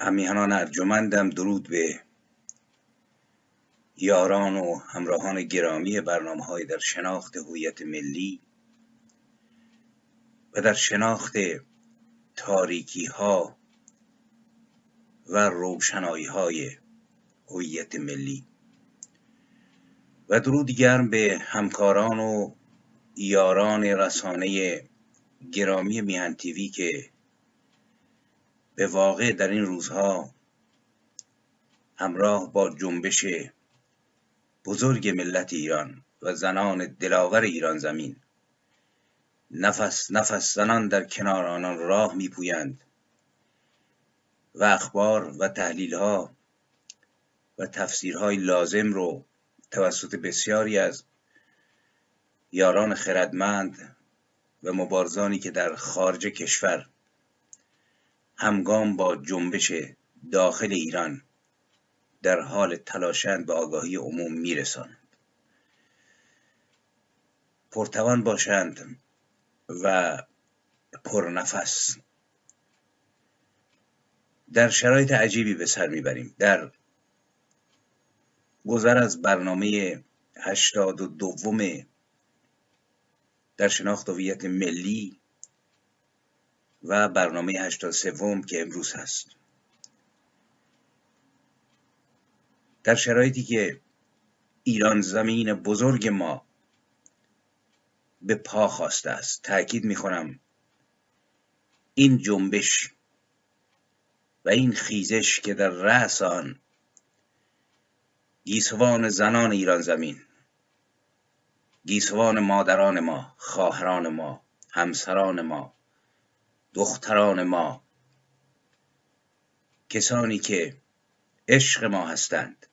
همیهنان ارجمندم درود به یاران و همراهان گرامی برنامه های در شناخت هویت ملی و در شناخت تاریکی ها و روشنایی های هویت ملی. و درود گرم به همکاران و یاران رسانه گرامی میهن تیوی که به واقع در این روزها همراه با جنبش بزرگ ملت ایران و زنان دلاور ایران زمین نفس نفس زنان در کنار آنان راه میپویند و اخبار و تحلیل ها و تفسیرهای لازم رو توسط بسیاری از یاران خردمند و مبارزانی که در خارج کشور همگام با جنبش داخل ایران در حال تلاشند به آگاهی عموم میرسانند. پرتوان باشند و پرنفس. در شرایط عجیبی به سر می‌بریم. در گذر از برنامه هشتاد و دوم در شناخت هویت ملی و برنامه هشتاد سوم که امروز هست. در شرایطی که ایران زمین بزرگ ما به پا خواسته است تاکید می‌کنم این جنبش و این خیزش که در رأس آن گیسوان زنان ایران زمین گیسوان مادران ما خواهران ما همسران ما دختران ما کسانی که عشق ما هستند.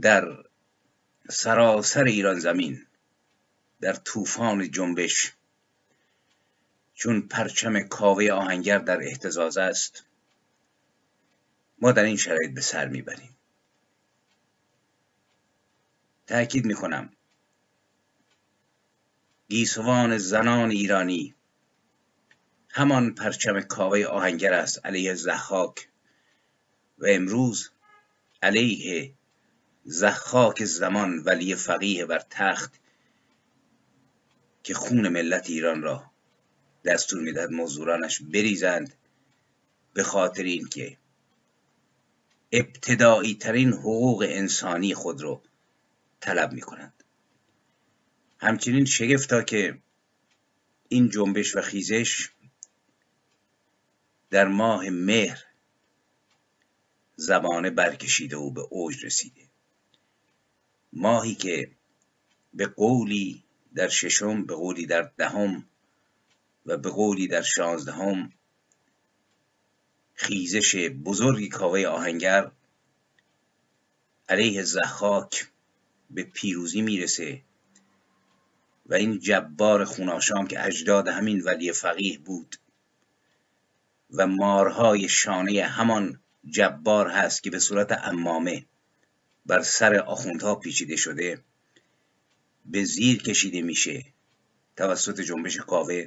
در سراسر ایران زمین در طوفان جنبش چون پرچم کاوه آهنگر در احتزاز است ما در این شرایط به سر می‌بریم. تأکید می‌کنم گیسوان زنان ایرانی. همان پرچم کاوه آهنگر است علیه زخاک و امروز علیه زخاک زمان ولی فقیه بر تخت که خون ملت ایران را دستور می‌دهد مزدورانش بریزند به خاطر اینکه ابتدایی ترین حقوق انسانی خود را طلب می کنند همچنین شگفتا که این جنبش و خیزش در ماه مهر زبانه برکشیده و به اوج رسیده. ماهی که به قولی در ششم به قولی در دهم و به قولی در شانزدهم خیزش بزرگی کاوه آهنگر علیه زخاک به پیروزی می‌رسه و این جبار خوناشام که اجداد همین ولی فقیه بود. و مارهای شانه همان جبار هست که به صورت امامه بر سر آخوندها پیچیده شده به زیر کشیده میشه توسط جنبش کاوه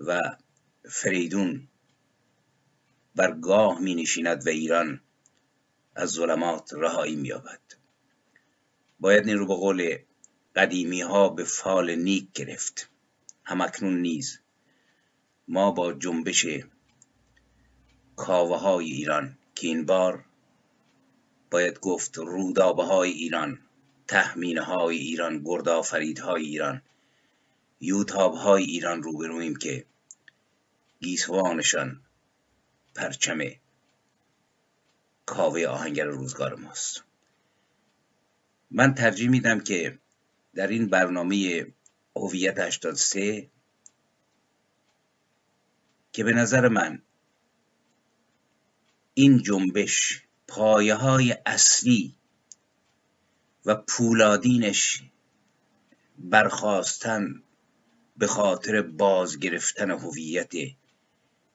و فریدون. بر گاه می نشیند و ایران از ظلمات رهایی مییابد. باید این رو به قول قدیمی ها به فال نیک گرفت. همکنون نیز ما با جنبش کاوه های ایران که این بار باید گفت رودابه های ایران تحمینه های ایران گردآفرید های ایران یوتاب های ایران روبرویم که گیسوانشان پرچم کاوه آهنگر روزگار ماست. من ترجیح میدم که در این برنامه هویت 83 که به نظر من این جنبش پایه های اصلی و پولادینش برخواستن به خاطر باز گرفتن هویت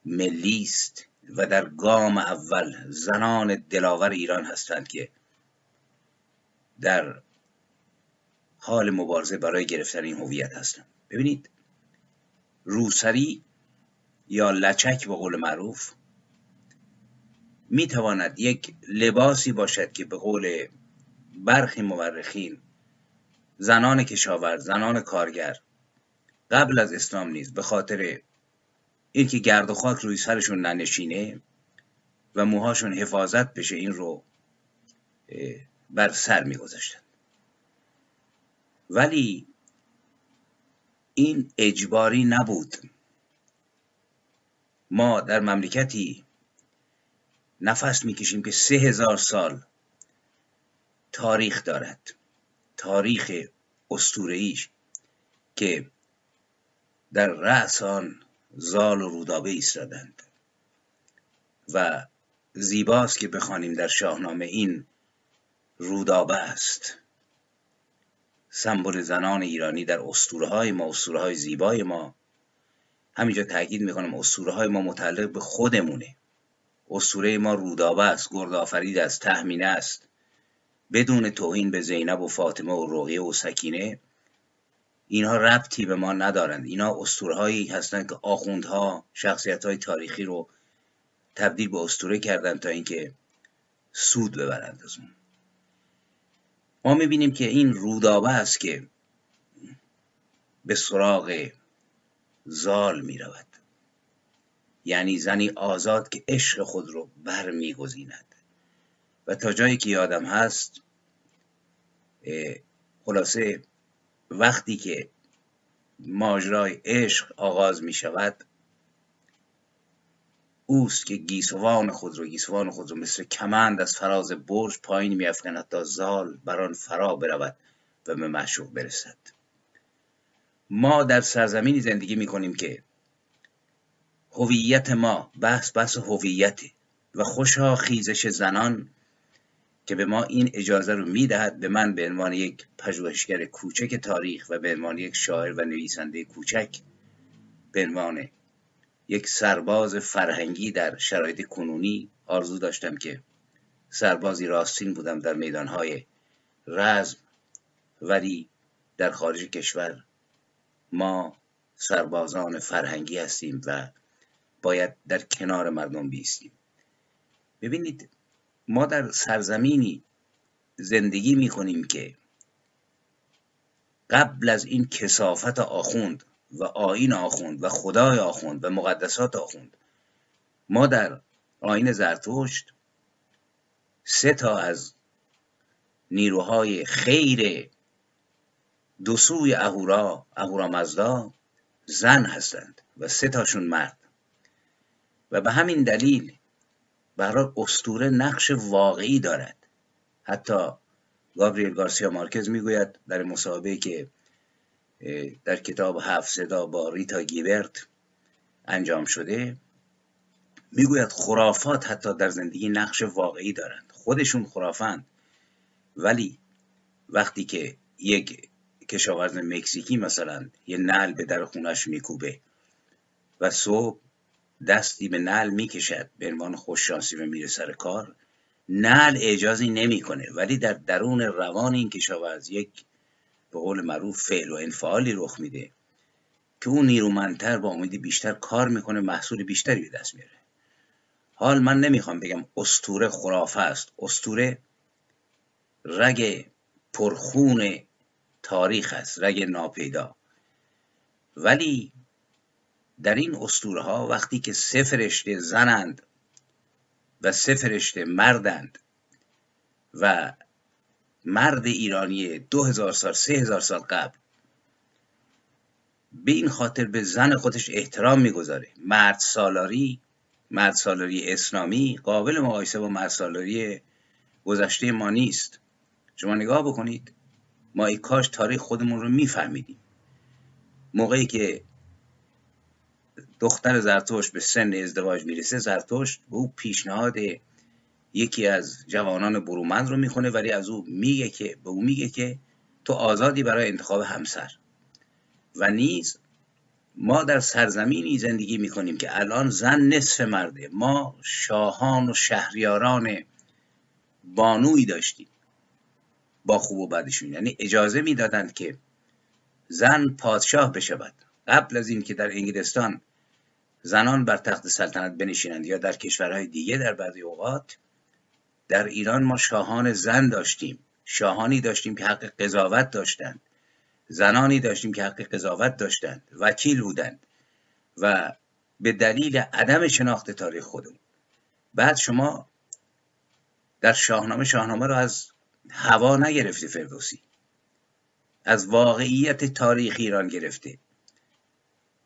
ملی است و در گام اول زنان دلاور ایران هستند که در حال مبارزه برای گرفتن این هویت هستند ببینید روسری یا لچک به قول معروف می تواند یک لباسی باشد که به قول برخی مورخین زنان کشاورز زنان کارگر قبل از اسلام نیز به خاطر اینکه گرد و خاک روی سرشون ننشینه و موهاشون حفاظت بشه این رو بر سر میگذاشتن ولی این اجباری نبود. ما در مملکتی نفس می‌کشیم که سه هزار سال تاریخ دارد. تاریخ استورهیش که در رأس آن زال و رودابه ایستادند. و زیباست که بخوانیم در شاهنامه این رودابه است. سمبل زنان ایرانی در اسطوره های ما اسطوره های زیبای ما. همینجا تاکید می‌کنم اسطوره های ما متعلق به خودمونه. اسطوره ما رودابه است گرد آفرید است تهمینه است. بدون توهین به زینب و فاطمه و رقیه و سکینه اینها ربطی به ما ندارند. اینا هایی هستند که آخوندها شخصیت های تاریخی رو تبدیل به اسطوره کردند تا اینکه سود ببرند از اون. ما می‌بینیم که این رودابه است که به سراغ زال می‌رود. یعنی زنی آزاد که عشق خود رو بر میگزیند و تا جایی که یادم هست خلاصه وقتی که ماجرای عشق آغاز می شود اوست که گیسوان خود رو گیسوان خود رو مثل کمند از فراز برج پایین میافکند تا زال بر آن فرا برود و به معشوق برسد. ما در سرزمینی زندگی می کنیم که هویت ما بحث بحث هویت و خوشا خیزش زنان که به ما این اجازه رو می‌دهد به من به عنوان یک پژوهشگر کوچک تاریخ و به عنوان یک شاعر و نویسنده کوچک به عنوان یک سرباز فرهنگی در شرایط کنونی آرزو داشتم که سربازی راستین بودم در میدانهای رزم ولی در خارج کشور ما سربازان فرهنگی هستیم و باید در کنار مردم بیستیم. ببینید ما در سرزمینی زندگی می کنیم که قبل از این کسافت آخوند و آین آخوند و خدای آخوند و مقدسات آخوند. ما در آین زرتشت سه تا از نیروهای خیر دو سوی اهورا اهورا مزدا زن هستند و سه تاشون مرد. و به همین دلیل برای استوره نقش واقعی دارد. حتی گابریل گارسیا مارکز می‌گوید در مصاحبه که در کتاب هفت صدا با ریتا گیبرت انجام شده می‌گوید خرافات حتی در زندگی نقش واقعی دارند. خودشون خرافند. ولی وقتی که یک کشاورز مکزیکی مثلا یه نل به در خونش میکوبه و صبح دستی به نل می‌کشد به عنوان خوششانسی و میره سر کار نل اجازی نمی‌کنه. ولی در درون روان این کشاورز یک به قول معروف فعل و انفعالی رخ میده که اون نیرومندتر با امیدی بیشتر کار می‌کنه محصول بیشتری به دست میاره. حال من نمی‌خوام بگم استوره خرافه است. استوره رگ پرخون تاریخ است رگ ناپیدا. ولی در این اسطوره ها وقتی که سه فرشته زنند و سه فرشته مردند و مرد ایرانی دو هزار سال سه هزار سال قبل. به این خاطر به زن خودش احترام می‌گذاره. مرد سالاری مرد سالاری اسلامی قابل مقایسه با مرد سالاری گذشته ما نیست. شما نگاه بکنید ما ای کاش تاریخ خودمون رو میفهمیدیم. موقعی که دختر زرتوش به سن ازدواج می‌رسه زرتشت به او پیشنهاد یکی از جوانان برومند رو می‌خونه ولی از او میگه که به او میگه که تو آزادی برای انتخاب همسر. و نیز ما در سرزمینی زندگی می‌کنیم که الان زن نصف مرده. ما شاهان و شهریاران بانوی داشتیم. با خوب و بدشون. یعنی اجازه می‌دادند که زن پادشاه بشود. قبل از اینکه در انگلستان زنان بر تخت سلطنت بنشینند یا در کشورهای دیگه در بعضی اوقات در ایران ما شاهان زن داشتیم. شاهانی داشتیم که حق قضاوت داشتند. زنانی داشتیم که حق قضاوت داشتند. وکیل بودند. و به دلیل عدم شناخت تاریخ خودمون. بعد شما در شاهنامه شاهنامه رو از هوا نگرفته فردوسی. از واقعیت تاریخ ایران گرفته.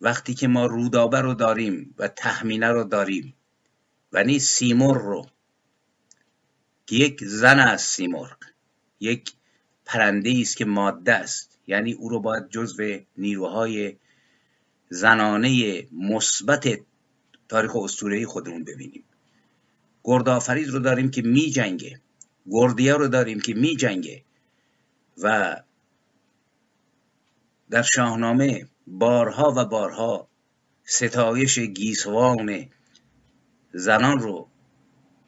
وقتی که ما رودابه رو داریم و تخمینه رو داریم و نی سیمور رو یک زن است سیمرغ. یک پرنده است که ماده است. یعنی او رو باید جزو نیروهای زنانه مثبت تاریخ اسطوره‌ای خودمون ببینیم. گردآفرید رو داریم که می جنگه. گردیه رو داریم که می جنگه. و در شاهنامه بارها و بارها ستایش گیسوان زنان رو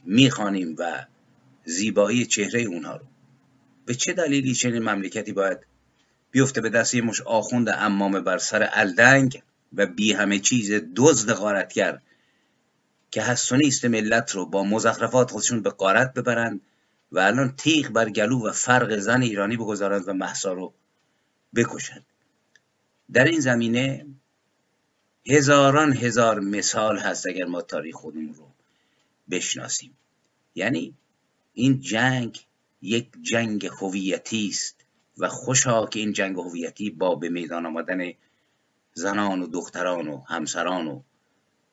می‌خوانیم و زیبایی چهره اونها رو. به چه دلیلی چنین مملکتی باید بیفته به دست مش آخوند امامه بر سر الدنگ و بی همه چیز دزد غارتگر که هست نیست ملت رو با مزخرفات خودشون به قارت ببرند و الان تیغ بر گلو و فرق زن ایرانی بگذارند و محسا رو بکشند در این زمینه هزاران هزار مثال هست اگر ما تاریخ خودمون رو بشناسیم. یعنی این جنگ یک جنگ هویتی است و خوشا که این جنگ هویتی با به میدان آمدن زنان و دختران و همسران و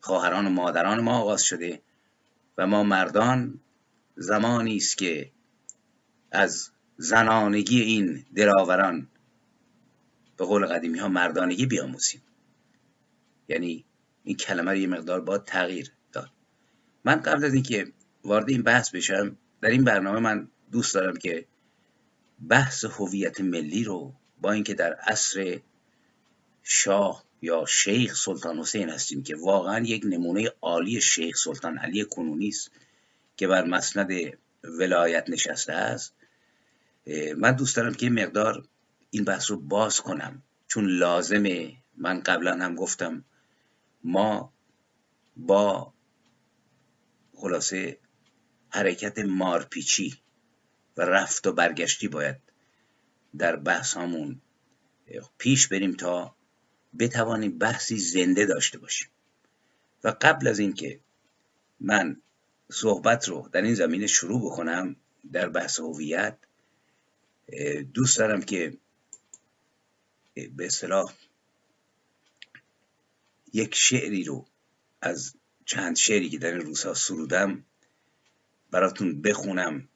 خواهران و مادران ما آغاز شده و ما مردان زمانی است که از زنانگی این دراوران به قول قدیمی ها مردانگی بیاموزیم. یعنی این کلمه رو یه مقدار با تغییر داد. من قبل از اینکه وارد این بحث بشم در این برنامه من دوست دارم که بحث هویت ملی رو با اینکه در عصر شاه یا شیخ سلطان حسین هستیم که واقعا یک نمونه عالی شیخ سلطان علی کنونی است که بر مسند ولایت نشسته است من دوست دارم که مقدار این بحث رو باز کنم. چون لازمه. من قبلا هم گفتم ما با خلاصه حرکت مارپیچی و رفت و برگشتی باید در بحث همون پیش بریم تا بتوانیم بحثی زنده داشته باشیم. و قبل از اینکه من صحبت رو در این زمینه شروع بکنم در بحث هویت دوست دارم که به اصطلاح یک شعری رو از چند شعری که در این روزها سرودم براتون بخونم.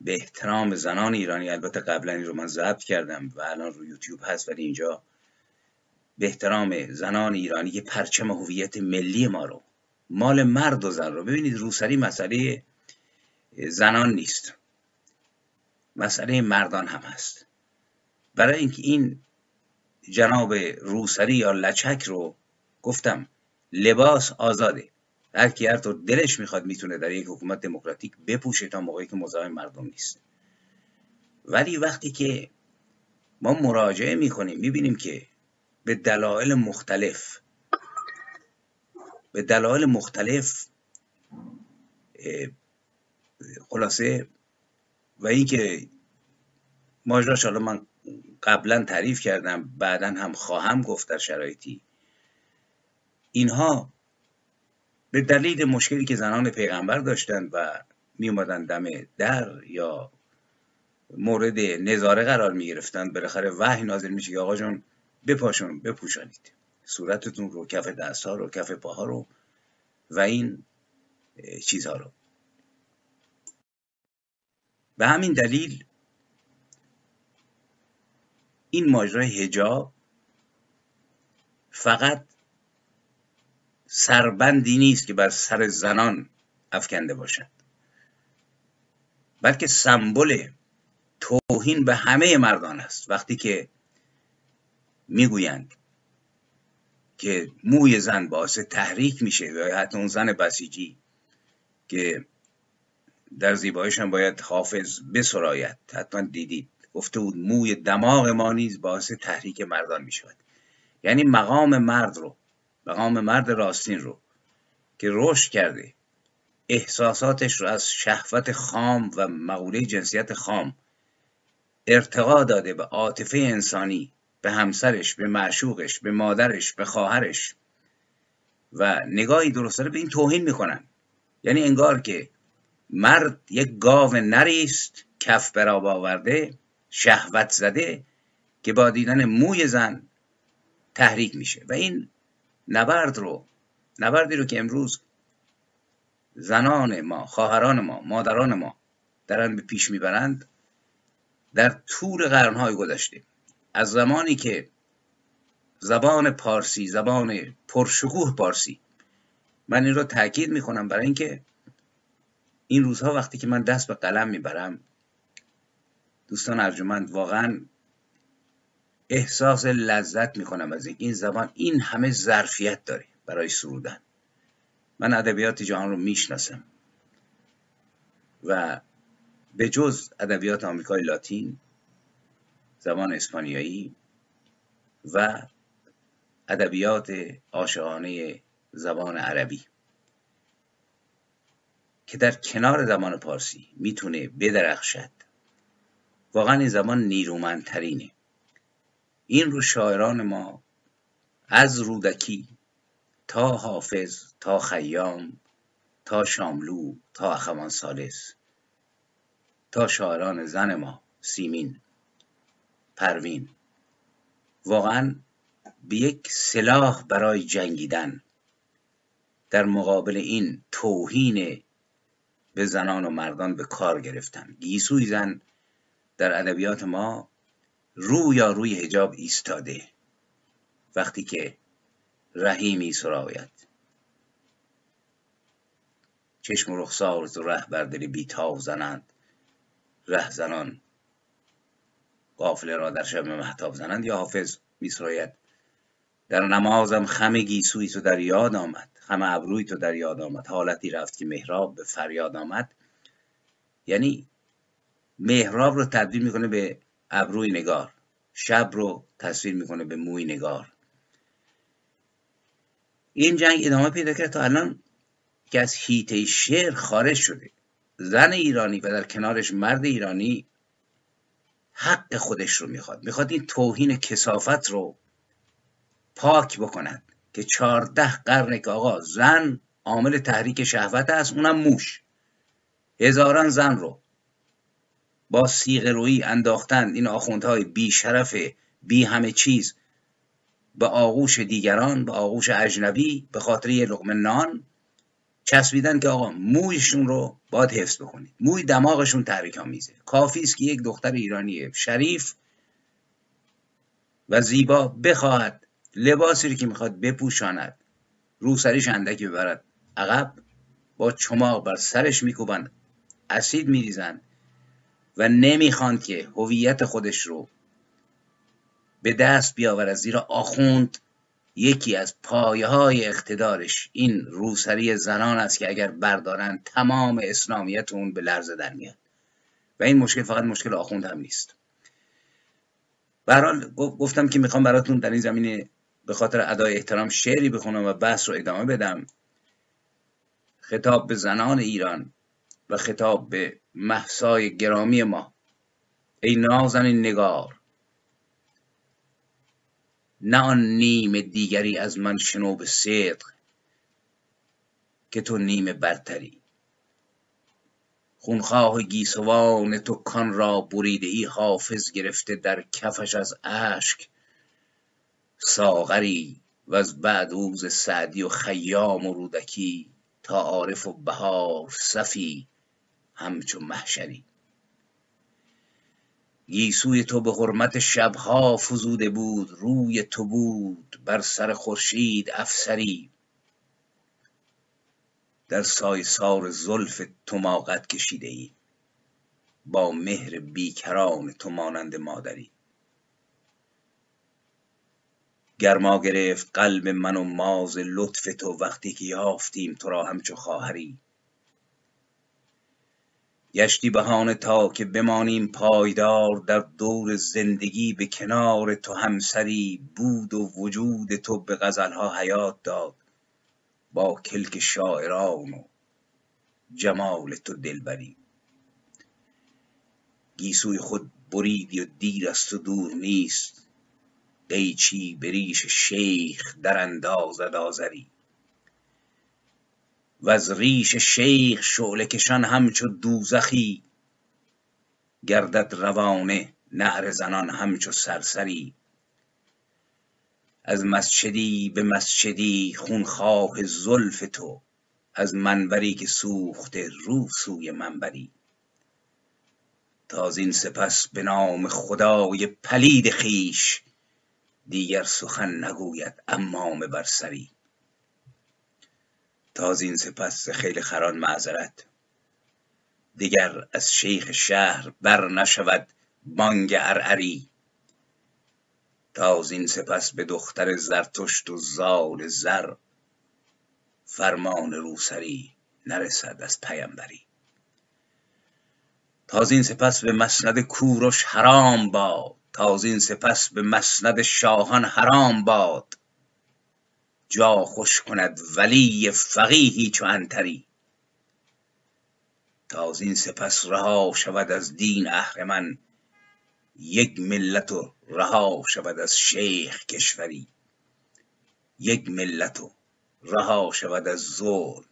به احترام زنان ایرانی البته قبلا این رو من ضبط کردم و الان رو یوتیوب هست ولی اینجا به احترام زنان ایرانی که پرچم هویت ملی ما رو مال مرد و زن رو. ببینید روسری مسئله زنان نیست. مسئله مردان هم هست. برای اینکه این جناب روسری یا لچک رو گفتم لباس آزاده. هر کی هر طور دلش می‌خواد می‌تونه در یک حکومت دموکراتیک بپوشه تا موقعی که مزاحم مردم نیست. ولی وقتی که ما مراجعه می‌کنیم می‌بینیم که به دلایل مختلف به دلایل مختلف خلاصه و اینکه ماجراش حالا من قبلا تعریف کردم بعدا هم خواهم گفت در شرایطی اینها به دلیل مشکلی که زنان پیغمبر داشتند و می اومدن دم در یا مورد نظاره قرار می گرفتند بالاخره وحی نازل میشه که آقا جان بپاشون بپوشانید. صورتتون رو کف دست ها رو کف پاها رو و این چیزها رو. به همین دلیل این ماجرای هجاب فقط سربندی نیست که بر سر زنان افکنده باشد. بلکه سمبل توهین به همه مردان است. وقتی که می‌گویند که موی زن باعث تحریک میشه و حتی اون زن بسیجی که در زیبایش هم باید حافظ بسراید. حتما دیدید. گفته بود موی دماغ ما نیز باعث تحریک مردان می‌شود. یعنی مقام مرد رو مقام مرد راستین رو که رشد کرده. احساساتش رو از شهوت خام و مقوله جنسیت خام ارتقا داده به عاطفه انسانی به همسرش به معشوقش به مادرش به خواهرش. و نگاهی درست داره به این توهین می‌کنن. یعنی انگار که مرد یک گاو نریست کف براب آورده شهوت زده که با دیدن موی زن تحریک میشه. و این نبرد رو نبردی رو که امروز زنان ما خواهران ما مادران ما دارن به پیش می‌برند در طول قرنهای گذشته. از زمانی که زبان پارسی زبان پرشکوه پارسی من این رو تاکید می‌کنم برای اینکه این روزها وقتی که من دست به قلم می‌برم دوستان ارجمند واقعا احساس لذت می‌کنم از این زبان این همه ظرفیت داره برای سرودن. من ادبیات جهان رو می‌شناسم. و به جز ادبیات آمریکای لاتین زبان اسپانیایی و ادبیات عاشقانه زبان عربی که در کنار زبان پارسی می‌تونه بدرخشد. واقعا این زبان نیرومندترینه. این رو شاعران ما از رودکی تا حافظ تا خیام تا شاملو تا اخوان سالس تا شاعران زن ما سیمین پروین. واقعا به یک سلاح برای جنگیدن در مقابل این توهین به زنان و مردان به کار گرفتن. گیسوی زن در ادبیات ما رو یا روی هجاب ایستاده. وقتی که رحیمی سراید چشم و رخسار تو ره بر دل بیتاو زنند. ره زنان قافله را در شب محتاب زنند. یا حافظ میسراید. در نمازم خم گیسوی تو در یاد آمد. خم ابروی تو در یاد آمد. حالتی رفت که محراب به فریاد آمد. یعنی محراب رو تبدیل می‌کنه به ابروی نگار. شب رو تصویر می‌کنه به موی نگار. این جنگ ادامه پیدا کرد تا الان که از هیته شعر خارج شده. زن ایرانی و در کنارش مرد ایرانی حق خودش رو می‌خواد. می‌خواد این توهین کسافت رو پاک بکند که چهارده قرنه که آقا زن عامل تحریک شهوت است اونم موش. هزاران زن رو. با سیغ روی انداختن این آخوندهای بی شرف بی همه چیز به آغوش دیگران به آغوش اجنبی به خاطر یه لقمه نان چسبیدن که آقا مویشون رو باید حفظ بکنید موی دماغشون تحریک آمیزه کافی است که یک دختر ایرانی شریف و زیبا بخواهد لباسی رو که می‌خواد بپوشاند روسریش اندکی ببرد. عقب با چماق بر سرش میکوبند. اسید میریزند. و نمی‌خواند که هویت خودش رو به دست بیاورد زیرا آخوند. یکی از پایه های اقتدارش این روسری زنان است که اگر بردارن تمام اسلامیت اون به لرزه در میاد. و این مشکل فقط مشکل آخوند هم نیست. برحال گفتم که می‌خوام براتون در این زمینه به خاطر ادای احترام شعری بخونم و بحث رو ادامه بدم. خطاب به زنان ایران. و خطاب به محسای گرامی ما. ای نازنین نگار نه آن نیم دیگری از من شنو به صدق که تو نیم برتری. خونخواه گیسوان تو کان را بریده ای حافظ گرفته در کفش از اشک. ساغری و از بعد اوز سعدی و خیام و رودکی تا عارف و بهار صفی. همچو محشری. گیسوی تو به حرمت شبها فزوده بود روی تو بود بر سر خورشید افسری. در سای سار زلف تو ما قد کشیده ای با مهر بیکران تو مانند مادری. گرما گرفت قلب من و ماز لطف تو وقتی که یافتیم تو را همچو خواهری. گشتی بهانه تا که بمانیم پایدار در دور زندگی به کنار تو همسری بود و وجود تو به غزلها حیات داد. با کلک شاعران و جمال تو دلبری. گیسوی خود بریدی و دیر است و دور نیست. قیچی به ریش شیخ اندازد آزری از ریش شیخ شعله کشان همچو دوزخی. گردد روانه نعره زنان همچو سرسری. از مسجدی به مسجدی خونخواه زلف تو از منبری که سوخته رو سوی منبری. تا زین سپس به نام خدای پلید خویش دیگر سخن نگوید امام بر سری تا زین سپس خیلی خران معذرت. دیگر از شیخ شهر بر نشود بانگ عرعری تا زین سپس به دختر زرتشت و زال زر فرمان روسری نرسد از پیمبری. تا زین سپس به مسند کوروش حرام باد. تا زین سپس به مسند شاهان حرام باد. جا خوش کند ولی فقیهی چو عنتری تا زین سپس رها شود از دین اهرمن یک ملت و رها شود از شیخ کشوری. یک ملت و رها شود از ظلم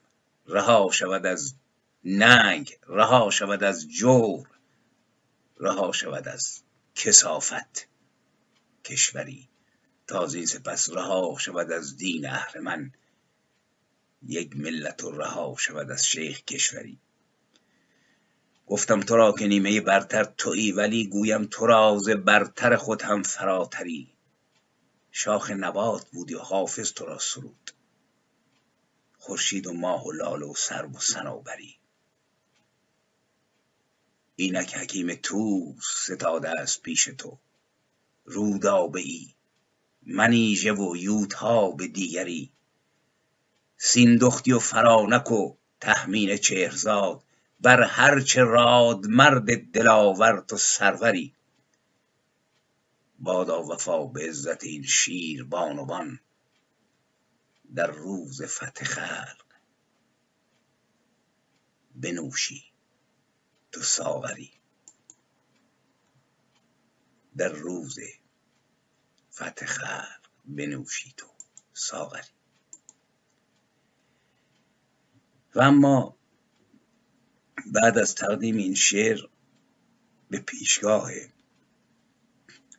رها شود از ننگ رها شود از جور رها شود از کسافت کشوری. تا این سپس رها شود از دین اهرمن یک ملت و رها شود از شیخ کشوری. گفتم تو را که نیمه برتر تویی ولی گویم تو راز برتر خود هم فراتری. شاخ نبات بودی و حافظ تو را سرود. خورشید و ماه و لاله و سرو و صنوبری اینک حکیم توس ستاده است پیش تو. رودابه ای. منیژه و یوتاب دیگری. سیندختی و فرانک و تهمین چهرزاد بر هرچه راد مرد دلاور تو سروری. بادا وفا به عزت این شیر بانوان در روز فتح خلق بنوشی تو ساغری. در روز فتح خلق بنوشی تو ساغری. و اما بعد از تقدیم این شعر به پیشگاه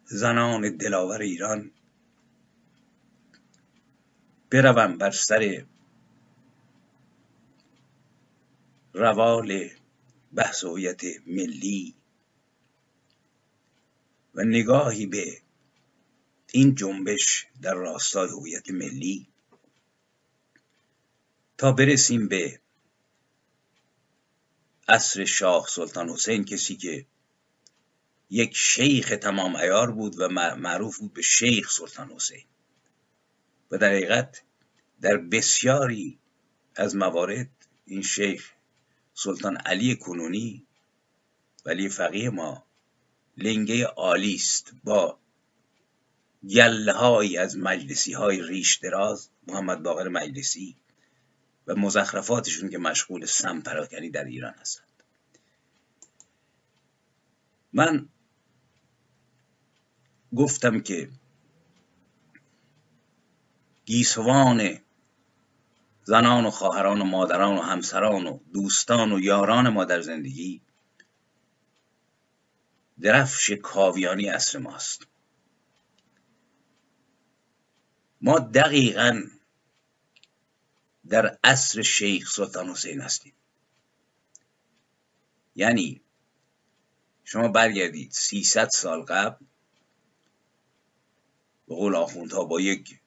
زنان دلاور ایران بروم بر سر روال بحث ملی و نگاهی به این جنبش در راستای هویت ملی. تا برسیم به عصر شاه سلطان حسین کسی که یک شیخ تمام ایار بود و معروف بود به شیخ سلطان حسین. و در حقیقت در بسیاری از موارد این شیخ سلطان علی کنونی ولی فقیه ما لنگه عالی است با گله از مجلسی های ریش دراز محمد باقر مجلسی و مزخرفاتشون که مشغول سم پراکنی در ایران هستند. من گفتم که گیسوان زنان و خواهران و مادران و همسران و دوستان و یاران ما در زندگی درفش کاویانی اصر ماست. ما دقیقا در عصر شیخ سلطان حسین هستیم. یعنی شما برگردید 300 سال قبل به قول آخوندها با یک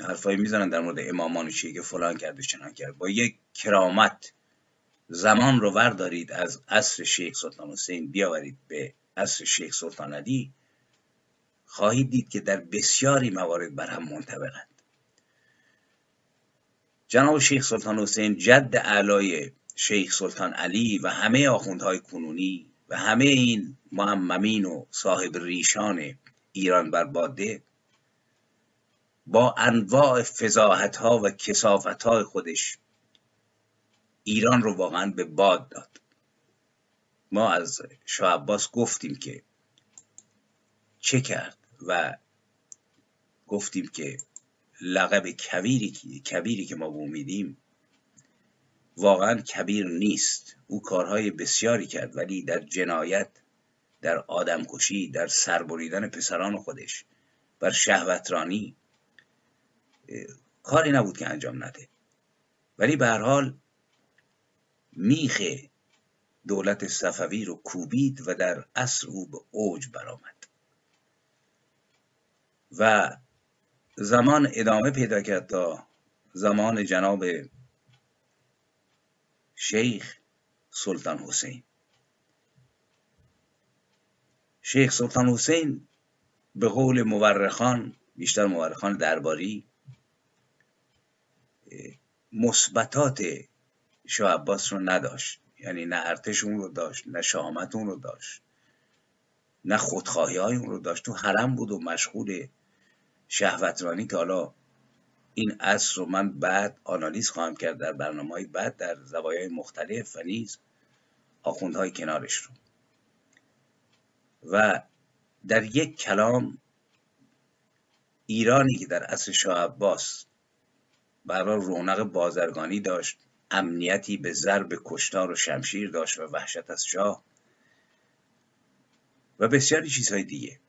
حرفایی می‌زنن در مورد امامان شیعه که فلان کرد و چنان کرد. با یک کرامت زمان رو وردارید از عصر شیخ سلطان حسین بیاورید به عصر شیخ سلطان علی. خواهید دید که در بسیاری موارد بر هم منطبقند. جناب شیخ سلطان حسین جد اعلای شیخ سلطان علی و همه آخوندهای کنونی و همه این معممین و صاحب ریشان ایران بر باده با انواع فضاحت ها و کسافت های خودش ایران رو واقعا به باد داد. ما از شاه عباس گفتیم که چه کرد؟ و گفتیم که لقب کبیری, کبیری که ما بومیدیم واقعا کبیر نیست. او کارهای بسیاری کرد ولی در جنایت در آدمکشی در سربریدن پسران خودش بر شهوترانی کاری نبود که انجام نده. ولی به هر حال میخ دولت صفوی رو کوبید و در عصر او به اوج برآمد. و زمان ادامه پیدا کرد تا زمان جناب شیخ سلطان حسین. شیخ سلطان حسین به قول مورخان بیشتر مورخان درباری مثبتات شاه عباس رو نداشت. یعنی نه ارتش اون رو داشت نه شامت اون رو داشت. نه خودخواهی های اون رو داشت. تو حرم بود و مشغول شهوترانی که حالا این اصر رو من بعد آنالیز خواهم کرد در برنامه های بعد در زوایای مختلف و نیز آخوندهای کنارش رو. و در یک کلام ایرانی که در عصر شاه عباس برای رونق بازرگانی داشت امنیتی به ضرب کشتار و شمشیر داشت و وحشت از شاه و بسیاری چیزهای دیگه.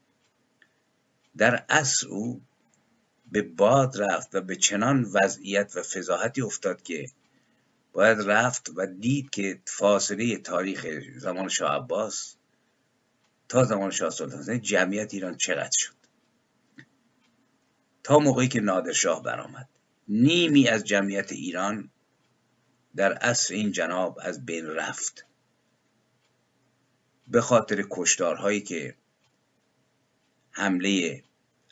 در عصر او به باد رفت و به چنان وضعیت و فضاحتی افتاد که باید رفت و دید که فاصله تاریخ زمان شاه عباس تا زمان شاه سلطان جمعیت ایران چقدر شد. تا موقعی که نادرشاه برآمد. نیمی از جمعیت ایران در عصر این جناب از بین رفت. به خاطر کشتارهایی که حمله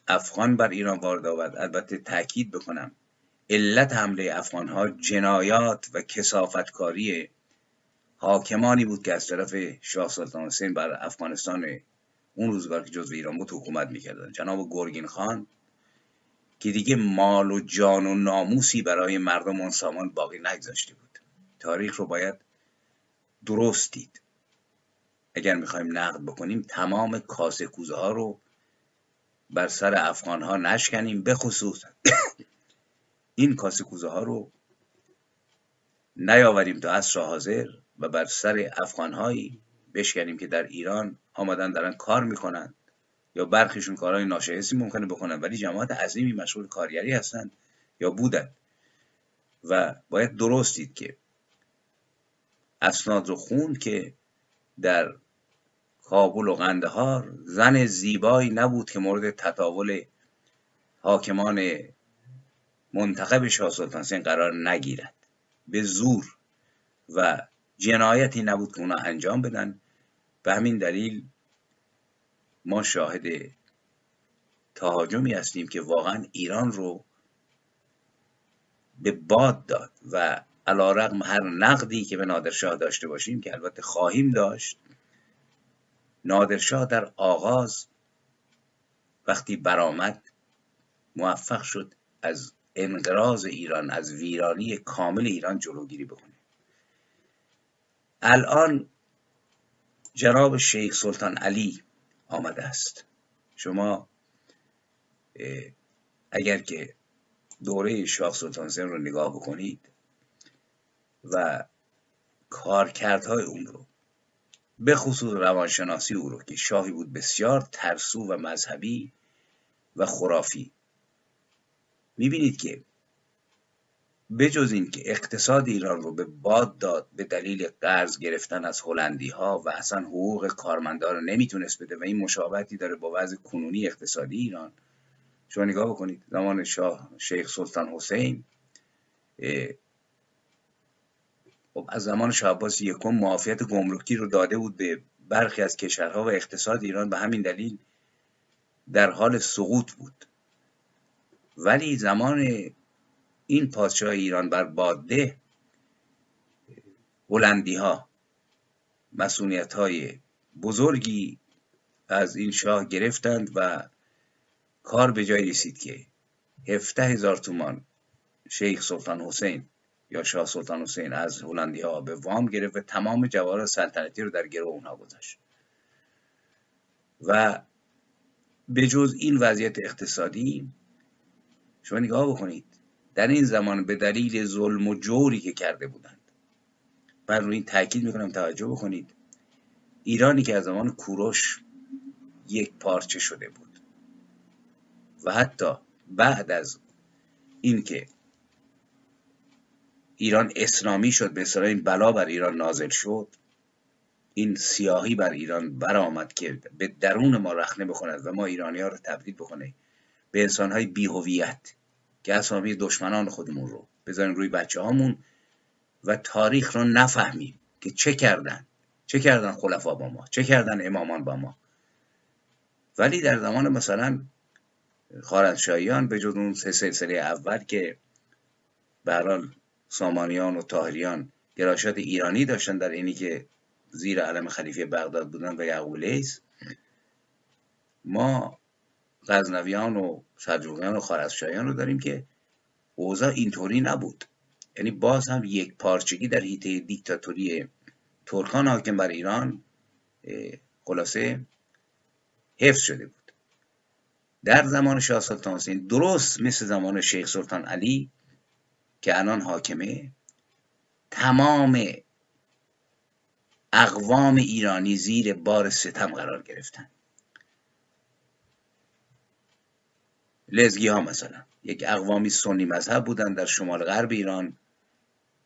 افغان بر ایران وارد آورد. البته تاکید بکنم علت حمله افغان ها جنایات و کسافتکاری حاکمانی بود که از طرف شاه سلطان حسین بر افغانستان اون روزگار که جزو ایران بود حکومت می‌کردن. جناب گرگین خان که دیگه مال و جان و ناموسی برای مردم اون سامان باقی نگذاشته بود. تاریخ رو باید درست دید. اگر می‌خوایم نقد بکنیم تمام کاسه کوزه ها رو بر سر افغان ها نشکنیم به خصوص این کاسه کوزه ها رو نیاوریم تا عصر حاضر و بر سر افغان هایی بشکنیم که در ایران آمدن دارن کار می‌کنن یا برخیشون کارهای ناشایستی ممکنه بکنن ولی جماعت عظیمی مشغول کارگری هستند یا بودن. و باید درست دید که اسناد رو خون که در کابل و قندهار. زن زیبایی نبود که مورد تطاول حاکمان منتخب شاه سلطان قرار نگیرد. به زور و جنایتی نبود که اونا انجام بدن. به همین دلیل ما شاهد تهاجمی هستیم که واقعا ایران رو به باد داد و علا رقم هر نقدی که به نادرشاه داشته باشیم که البته خواهیم داشت نادرشاه در آغاز وقتی برآمد موفق شد از انقراض ایران از ویرانی کامل ایران جلوگیری بکنه. الان جناب شیخ سلطان علی آمده است. شما اگر که دوره شاه سلطان زن رو نگاه بکنید و کارکردهای اون رو به خصوص روانشناسی او رو که شاهی بود بسیار ترسو و مذهبی و خرافی. می‌بینید که بجز این که اقتصاد ایران رو به باد داد به دلیل قرض گرفتن از هلندی ها و اصلا حقوق کارمندان رو نمی‌تونست بده و این مشابهتی داره با وضع کنونی اقتصادی ایران. شما نگاه بکنید زمان شاه شیخ سلطان حسین خب از زمان شاه یکم معافیت گمرکی رو داده بود به برخی از کشورها و اقتصاد ایران به همین دلیل در حال سقوط بود. ولی زمان این پادشاه ایران بر باده هلندی ها مسئولیت های بزرگی از این شاه گرفتند و کار به جای رسید که هفته هزار تومان شیخ سلطان حسین یا شاه سلطان حسین از هلندی ها به وام گرفت و تمام جواهر سلطنتی رو در گروه اونها گذاشت. و به جز این وضعیت اقتصادی شما نگاه بکنید در این زمان به دلیل ظلم و جوری که کرده بودند. من روی این تاکید می‌کنم توجه بکنید. ایرانی که از زمان کوروش یک پارچه شده بود. و حتی بعد از اینکه ایران اسلامی شد. به اصطلاح این بلا بر ایران نازل شد. این سیاهی بر ایران برآمد که به درون ما رخنه بکند و ما ایرانی ها رو تبدیل بکنه به انسان های بیهویت که اسامی دشمنان خودمون رو. بذاریم روی بچه هامون و تاریخ رو نفهمیم که چه کردن. چه کردن خلفا با ما؟ چه کردن امامان با ما؟ ولی در زمان مثلا خارزشاهیان به جز اون سه سلسله اول که به سامانیان و تاهریان گراشات ایرانی داشتن در اینی که زیر علم خلیفه بغداد بودن و یعقوب ما غزنویان و سلجوقیان و خارزشاهیان رو داریم که اوضاع اینطوری نبود. یعنی باز هم یک پارچگی در حیطه دیکتاتوری ترکان حاکم بر ایران خلاصه حفظ شده بود. در زمان شاه سلطان حسین درست مثل زمان شیخ سلطان علی که الان حاکمه تمام اقوام ایرانی زیر بار ستم قرار گرفتن. لزگی ها مثلا یک اقوامی سنی مذهب بودن در شمال غرب ایران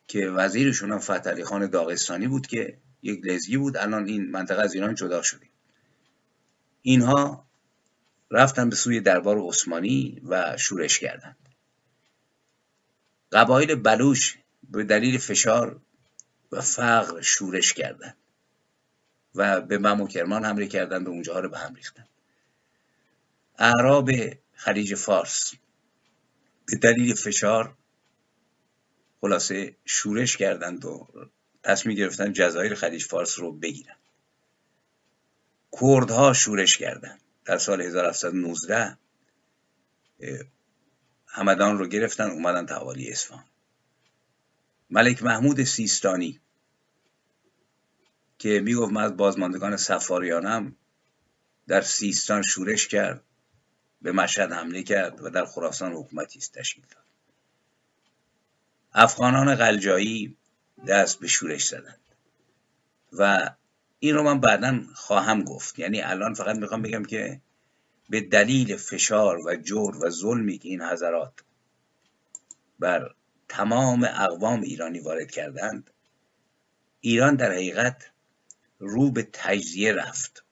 که وزیرشون هم فتلی خان داغستانی بود که یک لزگی بود. الان این منطقه از ایران جدا شده. اینها رفتن به سوی دربار عثمانی و شورش کردند. قبایل بلوش به دلیل فشار و فقر شورش کردند و به مم و کرمان حمله کردند و اونجاها رو به هم ریختند. اعراب خلیج فارس به دلیل فشار خلاصه شورش کردند و تصمیم گرفتن جزایر خلیج فارس رو بگیرن کردها شورش کردند. در سال 1719 همدان رو گرفتن اومدن توالی اصفهان. ملک محمود سیستانی که می‌گفت من از بازماندگان سفاریانم در سیستان شورش کرد به مشهد حمله کرد و در خراسان حکومتی تشکیل داد. افغانان قلجایی دست به شورش زدند. و این رو من بعدا خواهم گفت. یعنی الان فقط می‌خوام بگم که به دلیل فشار و جور و ظلمی که این حضرات بر تمام اقوام ایرانی وارد کردند ایران در حقیقت رو به تجزیه رفت.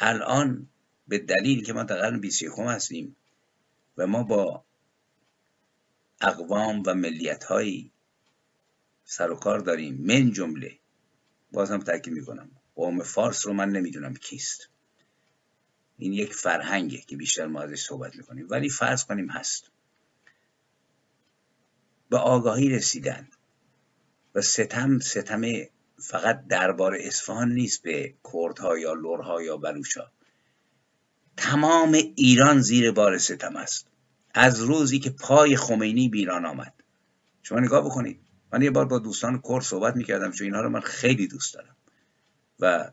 الان به دلیل که ما در قرن 21 هستیم و ما با اقوام و ملیت هایی سر و کار داریم من جمله بازم تاکید می‌کنم قوم فارس رو من نمی‌دونم کیست. این یک فرهنگه که بیشتر ما ازش صحبت می‌کنیم. ولی فرض کنیم هست. به آگاهی رسیدن. و ستم ستم فقط دربار اصفهان نیست به کردها یا لورها یا بلوچا تمام ایران زیر بار ستم است. از روزی که پای خمینی بیران آمد. شما نگاه بکنید. من یه بار با دوستان کرد صحبت می‌کردم چون اینها رو من خیلی دوست دارم. و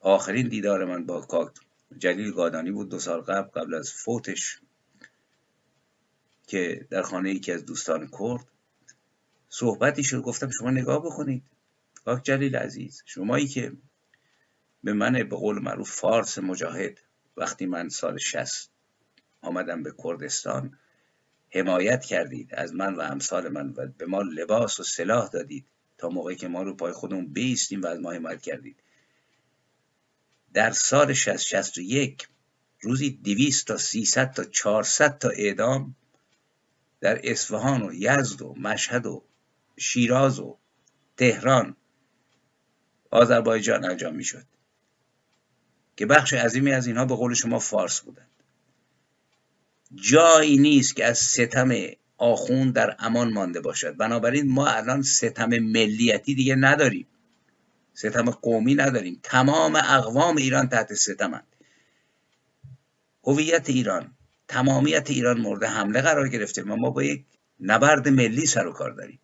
آخرین دیدار من با جلیل گادانی بود دو سال قبل قبل از فوتش که در خانه یکی از دوستان کرد. صحبتی شد گفتم شما نگاه بکنید. کاک جلیل عزیز شمایی که به من به قول معروف فارس مجاهد وقتی من سال شست آمدم به کردستان حمایت کردید از من و امثال من و به ما لباس و سلاح دادید تا موقعی که ما رو پای خودمون بیستیم و از ما حمایت کردید. در سال 61 روزی 200 تا 300 تا 400 تا اعدام در اصفهان و یزد و مشهد و شیراز و تهران آذربایجان انجام می‌شد. که بخش عظیمی از اینها به قول شما فارس بودند. جایی نیست که از ستم آخون در امان مانده باشد. بنابراین ما الان ستم ملیتی دیگه نداریم. ستم قومی نداریم. تمام اقوام ایران تحت ستمند. هویت ایران تمامیت ایران مورد حمله قرار گرفته و ما با یک نبرد ملی سر و کار داریم.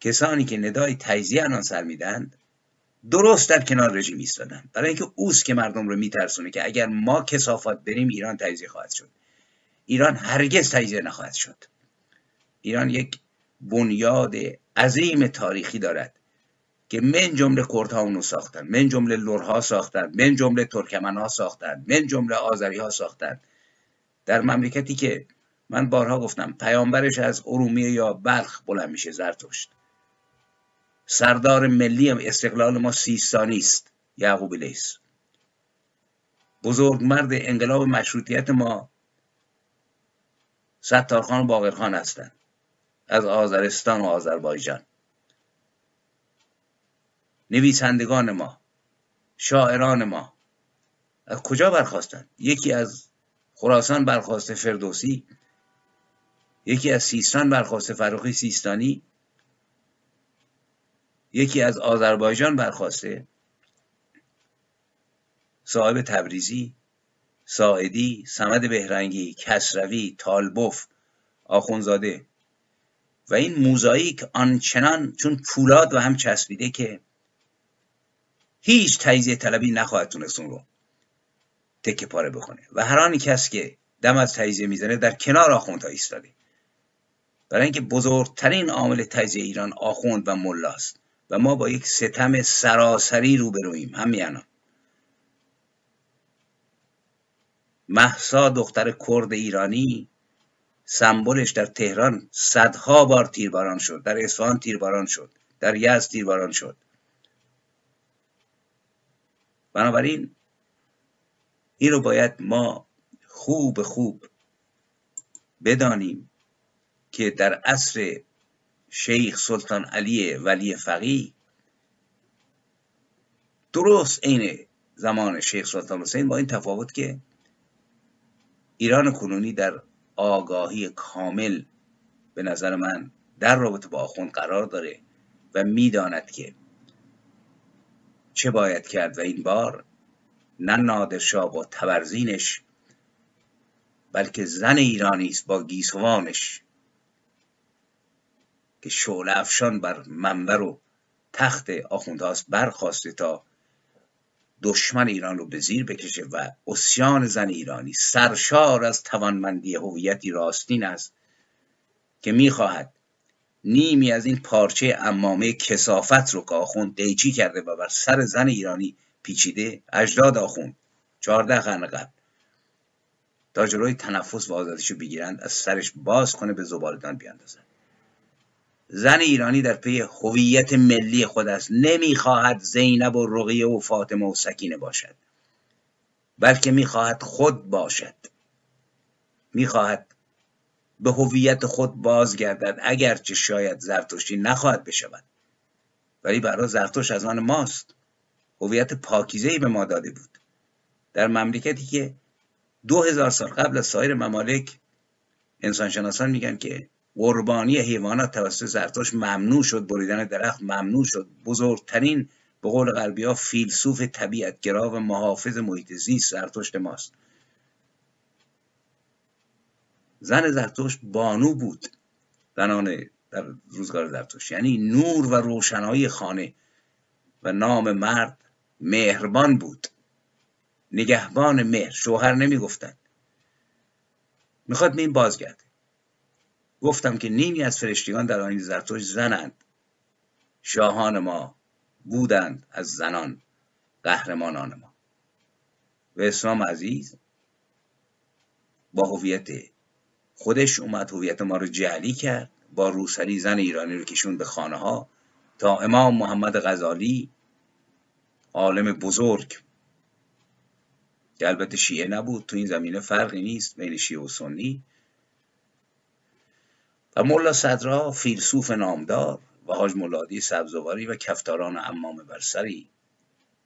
کسانی که ندای تجزیه الان سر میدند درست در کنار رژیم ایستادن برای اینکه اوست که مردم رو میترسونه که اگر ما کسافات بریم ایران تجزیه خواهد شد. ایران هرگز تجزیه نخواهد شد. ایران یک بنیاد عظیم تاریخی دارد. که من جمله کردها اونو ساختن من جمله لورها ساختن من جمله ترکمنها ساختن من جمله آذری ها ساختن. در مملکتی که من بارها گفتم پیامبرش از ارومیه یا بلخ بلند میشه زرتشت سردار ملی استقلال ما سیستانی است یعقوب لیس بزرگ مرد انقلاب مشروطیت ما ستارخان و باقرخان هستند از آذرستان و آذربایجان. نویسندگان ما شاعران ما. از کجا برخواستند یکی از خراسان برخواسته فردوسی یکی از سیستان برخواسته فروخی سیستانی یکی از آذربایجان برخواسته صاحب تبریزی ساعدی سمد بهرنگی کسروی تالبوف آخونزاده. و این موزاییک آنچنان چون پولاد و هم چسبیده که هیچ تجزیه طلبی نخواهد تونست اون رو تکه پاره بکنه و هر آنی کس که دم از تجزیه می‌زنه در کنار آخوندها ایستاده. برای اینکه بزرگترین عامل تجزیه ایران آخوند و ملاست. و ما با یک ستم سراسری روبرویم همیانا محسا دختر کرد ایرانی سمبلش در تهران صدها بار تیرباران شد. در اصفهان تیرباران شد. در یزد تیرباران شد. بنابراین این رو باید ما خوب خوب بدانیم که در عصر شیخ سلطان علی ولی فقی درست عین زمان شیخ سلطان حسین با این تفاوت که ایران کنونی در آگاهی کامل به نظر من در رابطه با آخوند قرار داره و می‌داند که چه باید کرد و این بار؟ نه نادرشاه با تبرزینش بلکه زن ایرانی است با گیسوانش که شعله افشان بر منبر و تخت آخوندهاست برخواسته تا دشمن ایران رو به زیر بکشه و اسیان زن ایرانی سرشار از توانمندی هویتی راستین است که می‌خواهد نیمی از این پارچه امامه کسافت رو که آخوند دیچی کرده و بر سر زن ایرانی پیچیده اجداد آخوند. چهارده قرن قبل. تا جلوی تنفس و آزادیشو بگیرند از سرش باز کنه به زبالدان بیاندازند. زن ایرانی در پی هویت ملی خود است. نمی‌خواهد زینب و رقیه و فاطمه و سکینه باشد بلکه می‌خواهد خود باشد. می‌خواهد به هویت خود بازگردد اگرچه شاید زرتشتی نخواهد بشود. ولی برای زرتشت از آن ماست. هویت پاکیزه به ما داده بود. در مملکتی که دو هزار سال قبل از سایر ممالک انسانشناسان میگن که قربانی حیوانات توسط زرتشت ممنوع شد بریدن درخت ممنوع شد. بزرگترین به قول غربی ها فیلسوف طبیعتگرا و محافظ محیط زیست زرتشت ماست. زن زرتشت بانو بود. زنان در روزگار زرتشت. یعنی نور و روشنایی خانه و نام مرد مهربان بود. نگهبان مهر. شوهر نمی‌گفتند می‌خواد این بازگرده. گفتم که نیمی از فرشتگان در آین زرتوش زنند. شاهان ما بودند از زنان قهرمانان ما. و اسلام عزیز با هویت خودش اومد هویت ما رو جعلی کرد با روسری زن ایرانی رو کشون به خانه ها تا امام محمد غزالی عالم بزرگ. که البته شیعه نبود تو این زمینه فرقی نیست بین شیعه و سنی. و ملا صدرا فیلسوف نامدار و حاج مولادی سبزواری و کفتاران امام برسری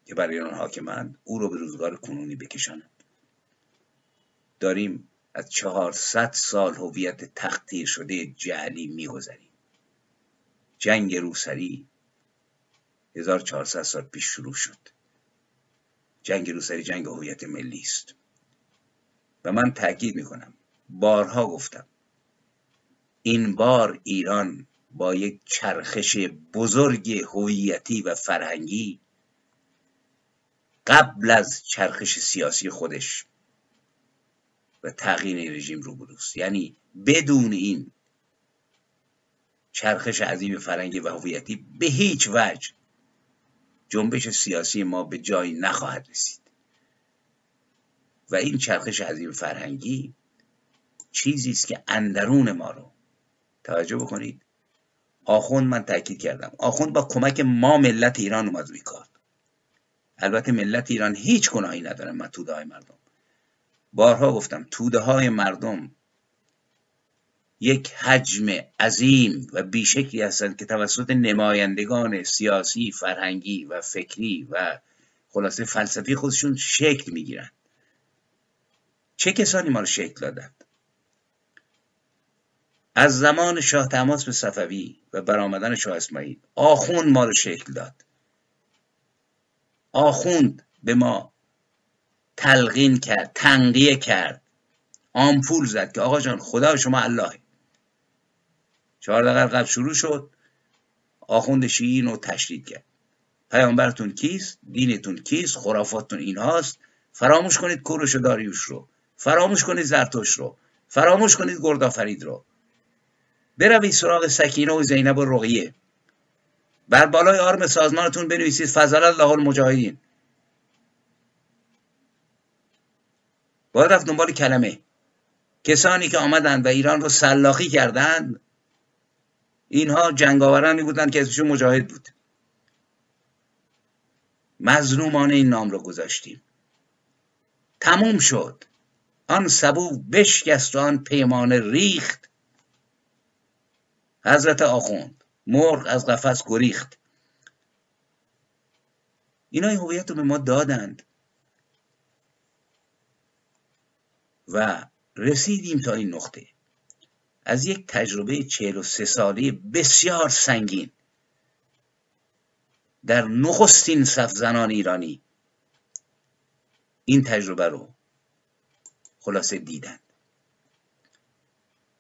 که برای آن حاکمند او رو به روزگار کنونی بکشانند داریم از چهارصد سال هویت تقدیر شده جعلی میگذریم. جنگ روسری 1400 سال پیش شروع شد. جنگ روسری جنگ هویت ملی است. و من تاکید می‌کنم بارها گفتم این بار ایران با یک چرخش بزرگ هویتی و فرهنگی قبل از چرخش سیاسی خودش و تغییر رژیم روبروست. یعنی بدون این چرخش عظیم فرهنگی و هویتی به هیچ وجه جنبش سیاسی ما به جایی نخواهد رسید. و این چرخش عظیم فرهنگی چیزی است که اندرون ما رو توجه بکنید آخوند من تاکید کردم آخوند با کمک ما ملت ایران اومد روی کار. البته ملت ایران هیچ گناهی ندارن من توده های مردم. بارها گفتم توده های مردم یک حجم عظیم و بیشکلی هستند که توسط نمایندگان سیاسی، فرهنگی و فکری و خلاصه فلسفی خودشون شکل می‌گیرند. چه کسانی ما رو شکل دادند؟ از زمان شاه تماس به صفوی و برآمدن شاه اسماعیل آخوند ما رو شکل داد. آخوند به ما تلقین کرد تنقیه کرد. آمپول زد که آقا جان خدا شما الله. چهار دقیقه قبل شروع شد. آخوند شیعین رو تشدید کرد. پیامبرتون کیست؟ دینتون کیست؟ خرافاتتون این هاست فراموش کنید کوروش و داریوش رو. فراموش کنید زرتوش رو. فراموش کنید گردآفرید رو. بروید سراغ سکینه و زینب و رقیه. بر بالای آرم سازمانتون بنویسید فضل الله المجاهدین. باید رفت دنبال کلمه. کسانی که آمدند و ایران رو سلاخی کردند اینها جنگاورانی بودند که اسمشون مجاهد بود. مظلومان این نام رو گذاشتیم. تموم شد. آن سبو بشکست و آن پیمانه ریخت. حضرت آخوند مرغ از قفس گریخت. اینا این هویت رو به ما دادند. و رسیدیم تا این نقطه. از یک تجربه چهل و سه ساله بسیار سنگین در نخستین صف زنان ایرانی این تجربه رو خلاصه دیدن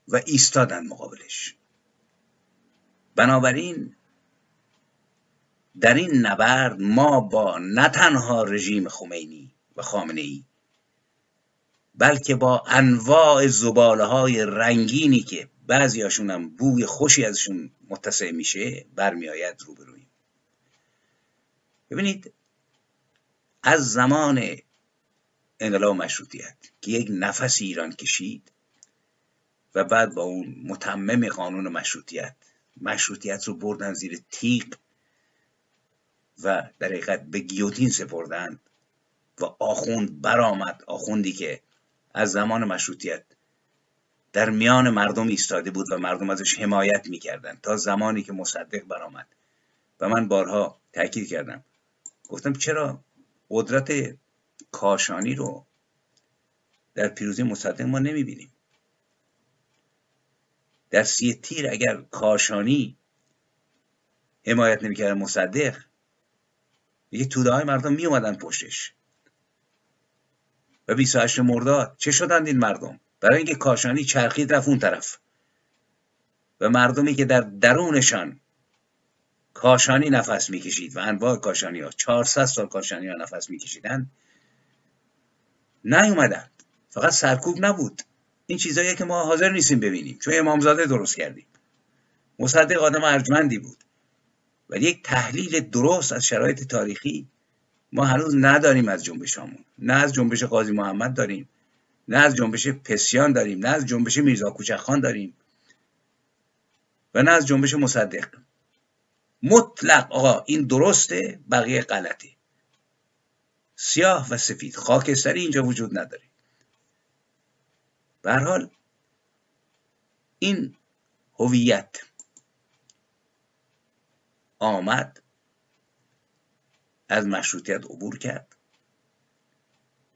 و ایستادن مقابلش. بنابراین در این نبرد ما با نه تنها رژیم خمینی و خامنه ای بلکه با انواع زباله های رنگینی که بعضی هم بوی خوشی ازشون متصع میشه برمیآید روبرویم. ببینید از زمان انقلاب مشروطیت که یک نفس ایران کشید و بعد با اون متمم قانون مشروطیت مشروطیت رو بردن زیر تیغ و در حقیقت به گیوتین سپردند و آخوند برآمد آخوندی که از زمان مشروطیت در میان مردم ایستاده بود و مردم ازش حمایت می‌کردند تا زمانی که مصدق برآمد. و من بارها تاکید کردم. گفتم چرا قدرت کاشانی رو در پیروزی مصدق ما نمی‌بینیم؟ در سی تیر اگر کاشانی حمایت نمی‌کرد مصدق یه توده های مردم می اومدن پشتش. و 28 مرداد. چه شدند این مردم؟ برای اینکه کاشانی چرخید رفت اون طرف. و مردمی که در درونشان کاشانی نفس می‌کشید و انواع کاشانی ها 400 سال کاشانی ها نفس میکشیدند نیومدند. فقط سرکوب نبود. این چیزایی که ما حاضر نیستیم ببینیم چون امامزاده درست کردیم. مصدق آدم ارجمندی بود. ولی یک تحلیل درست از شرایط تاریخی ما هنوز نداریم از جنبشامون نه از جنبش قاضی محمد داریم. نه از جنبش پسیان داریم. نه از جنبش میرزا کوچکخان داریم. و نه از جنبش مصدق. مطلق آقا این درسته بقیه غلطه. سیاه و سفید. خاکستری اینجا وجود نداره. به حال این هویت آمد از مشروطیت عبور کرد.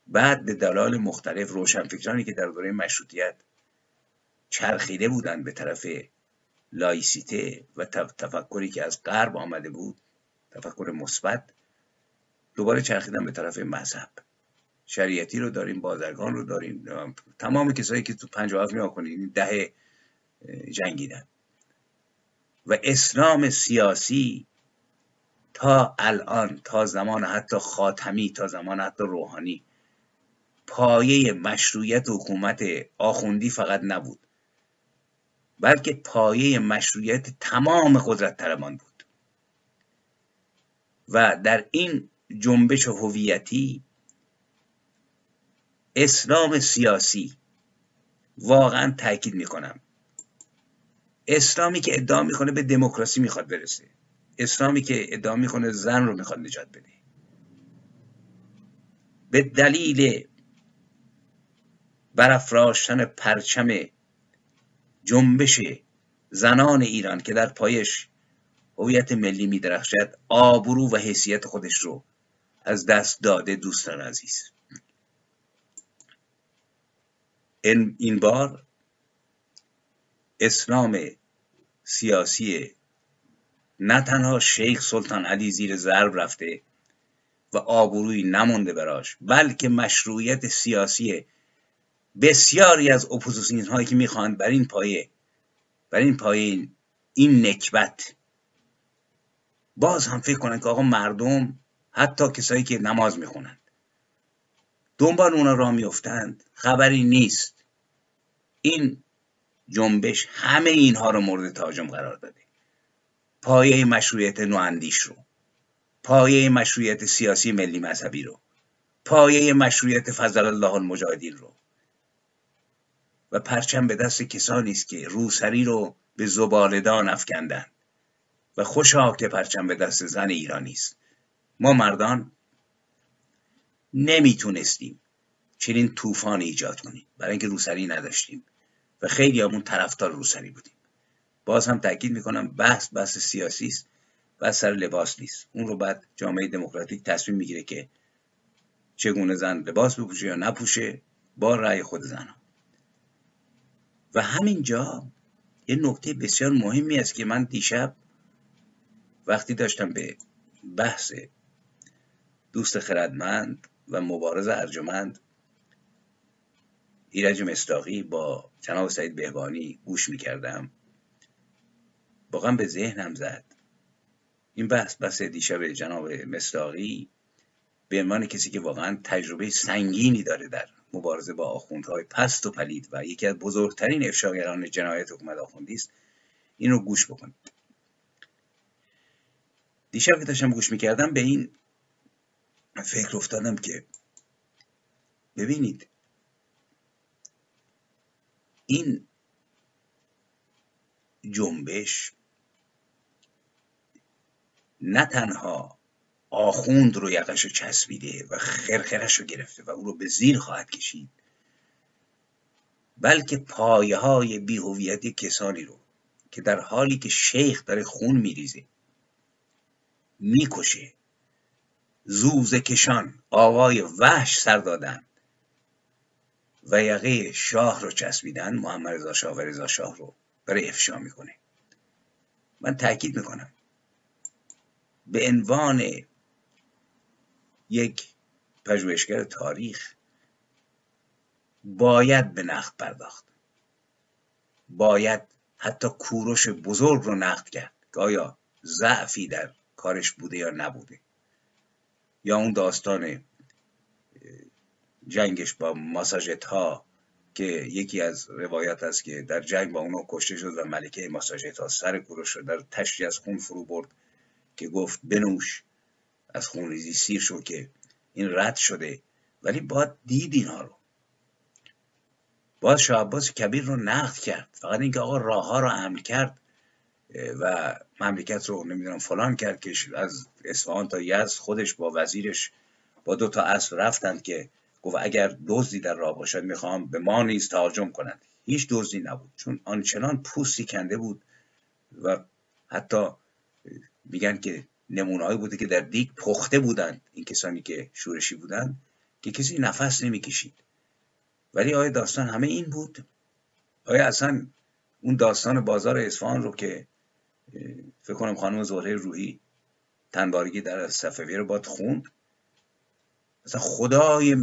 بعد به دلال مختلف روشنفکرانی که در دوره مشروطیت چرخیده بودند به طرف لایسیته و تفکری که از غرب آمده بود تفکر مثبت دوباره چرخیدن به طرف مذهب. شریعتی رو داریم بازرگان رو داریم تمام کسایی که تو پنج هفت نیا کنید ده جنگیدن. و اسلام سیاسی تا الان تا زمان حتی خاتمی تا زمان حتی روحانی پایه مشروعیت حکومت آخوندی فقط نبود بلکه پایه مشروعیت تمام قدرت طلبان بود. و در این جنبش هویتی اسلام سیاسی واقعا تاکید می‌کنم. اسلامی که ادعا می‌کنه به دموکراسی می‌خواد برسه. اسلامی که ادعا می‌کنه زن رو می‌خواد نجات بده. به دلیل برافراشتن پرچم جنبش زنان ایران که در پایش هویت ملی میدرخشد آبرو و حیثیت خودش رو از دست داده دوستان عزیز. این بار اسلام سیاسی نه تنها شیخ سلطان علی زیر ضرب رفته و آبروی نمونده براش بلکه مشروعیت سیاسی بسیاری از اپوزیسیون هایی که می‌خواهند بر این پایه بر این پایه این نکبت. باز هم فکر کنند که آقا مردم حتی کسایی که نماز می‌خونند دنبال اونا را میفتند خبری نیست. این جنبش همه اینها رو مورد تاجم قرار داده. پایه مشروعیت نواندیش رو. پایه مشروعیت سیاسی ملی مذهبی رو. پایه مشروعیت فضل الله المجاهدین رو. و پرچم به دست کسانی است که روسری رو به زبالدان افکندند. و خوشا که پرچم به دست زن ایرانی است. ما مردان نمی‌تونستیم چنین طوفان ایجاد کنیم. برای اینکه روسری نداشتیم. و خیلی همون طرفدار روسری بودیم. باز هم تاکید می‌کنم بحث بحث سیاسی است و سر لباس نیست. اون رو بعد جامعه دموکراتیک تصمیم می‌گیره که چگونه زن لباس بپوشه یا نپوشه با رأی خود زن و همینجا یه نکته بسیار مهمی است که من دیشب وقتی داشتم به بحث دوست خردمند و مبارز ارجمند ایرج مستاقی با جناب سعید بهبانی گوش می‌کردم. واقعا به ذهنم زد. این بحث بحث دیشب جناب مستاقی به عنوان کسی که واقعا تجربه سنگینی داره در مبارزه با آخوندهای پست و پلید و یکی از بزرگترین افشاگران جنایت حکومت آخوندی است. این رو گوش بکنید. دیشب که داشتم گوش می‌کردم به این فکر افتادم که ببینید این جنبش نه تنها آخوند رو یقش رو چسبیده و خرخرش رو گرفته و او رو به زیر خواهد کشید بلکه پایه های بیهویتی کسانی رو که در حالی که شیخ داره خون میریزه می‌کشه. زوز کشان آوای وحش سر دادن و یقه شاه رو چسبیدن محمد رضا شاه و رضا شاه رو برای افشا می‌کنه. من تاکید می‌کنم به عنوان یک پژوهشگر تاریخ باید به نقد پرداخت. باید حتی کوروش بزرگ رو نقد کرد. که آیا ضعفی در کارش بوده یا نبوده. یا اون داستان جنگش با ماساژت ها که یکی از روایت است که در جنگ با اونو کشته شد و ملکه ماساژت ها سر کوروش رو در تشتی از خون فرو برد. که گفت بنوش از خونریزی سیر شد که این رد شده ولی باید دید اینها رو. باید شاه کبیر رو نقد کرد. فقط اینکه آقا راه ها رو عمل کرد و مملکت رو نمی‌دونم فلان کرد که از اصفهان تا یزد خودش با وزیرش با دو تا اصل رفتند که گفت اگر دزدی در راه باشد می‌خوام به ما نیز تهاجم کنند. هیچ دزدی نبود. چون آنچنان پوستی کنده بود و حتی میگن که نمونههایی بوده که در دیگ پخته بودند این کسانی که شورشی بودند که کسی نفس نمی‌کشید. ولی آیا داستان همه این بود؟ آیا اصلا اون داستان بازار اصفهان رو که فکر کنم خانم زهره روحی تنبارگی در صفویه رو باد خوند؟ مثلا خدای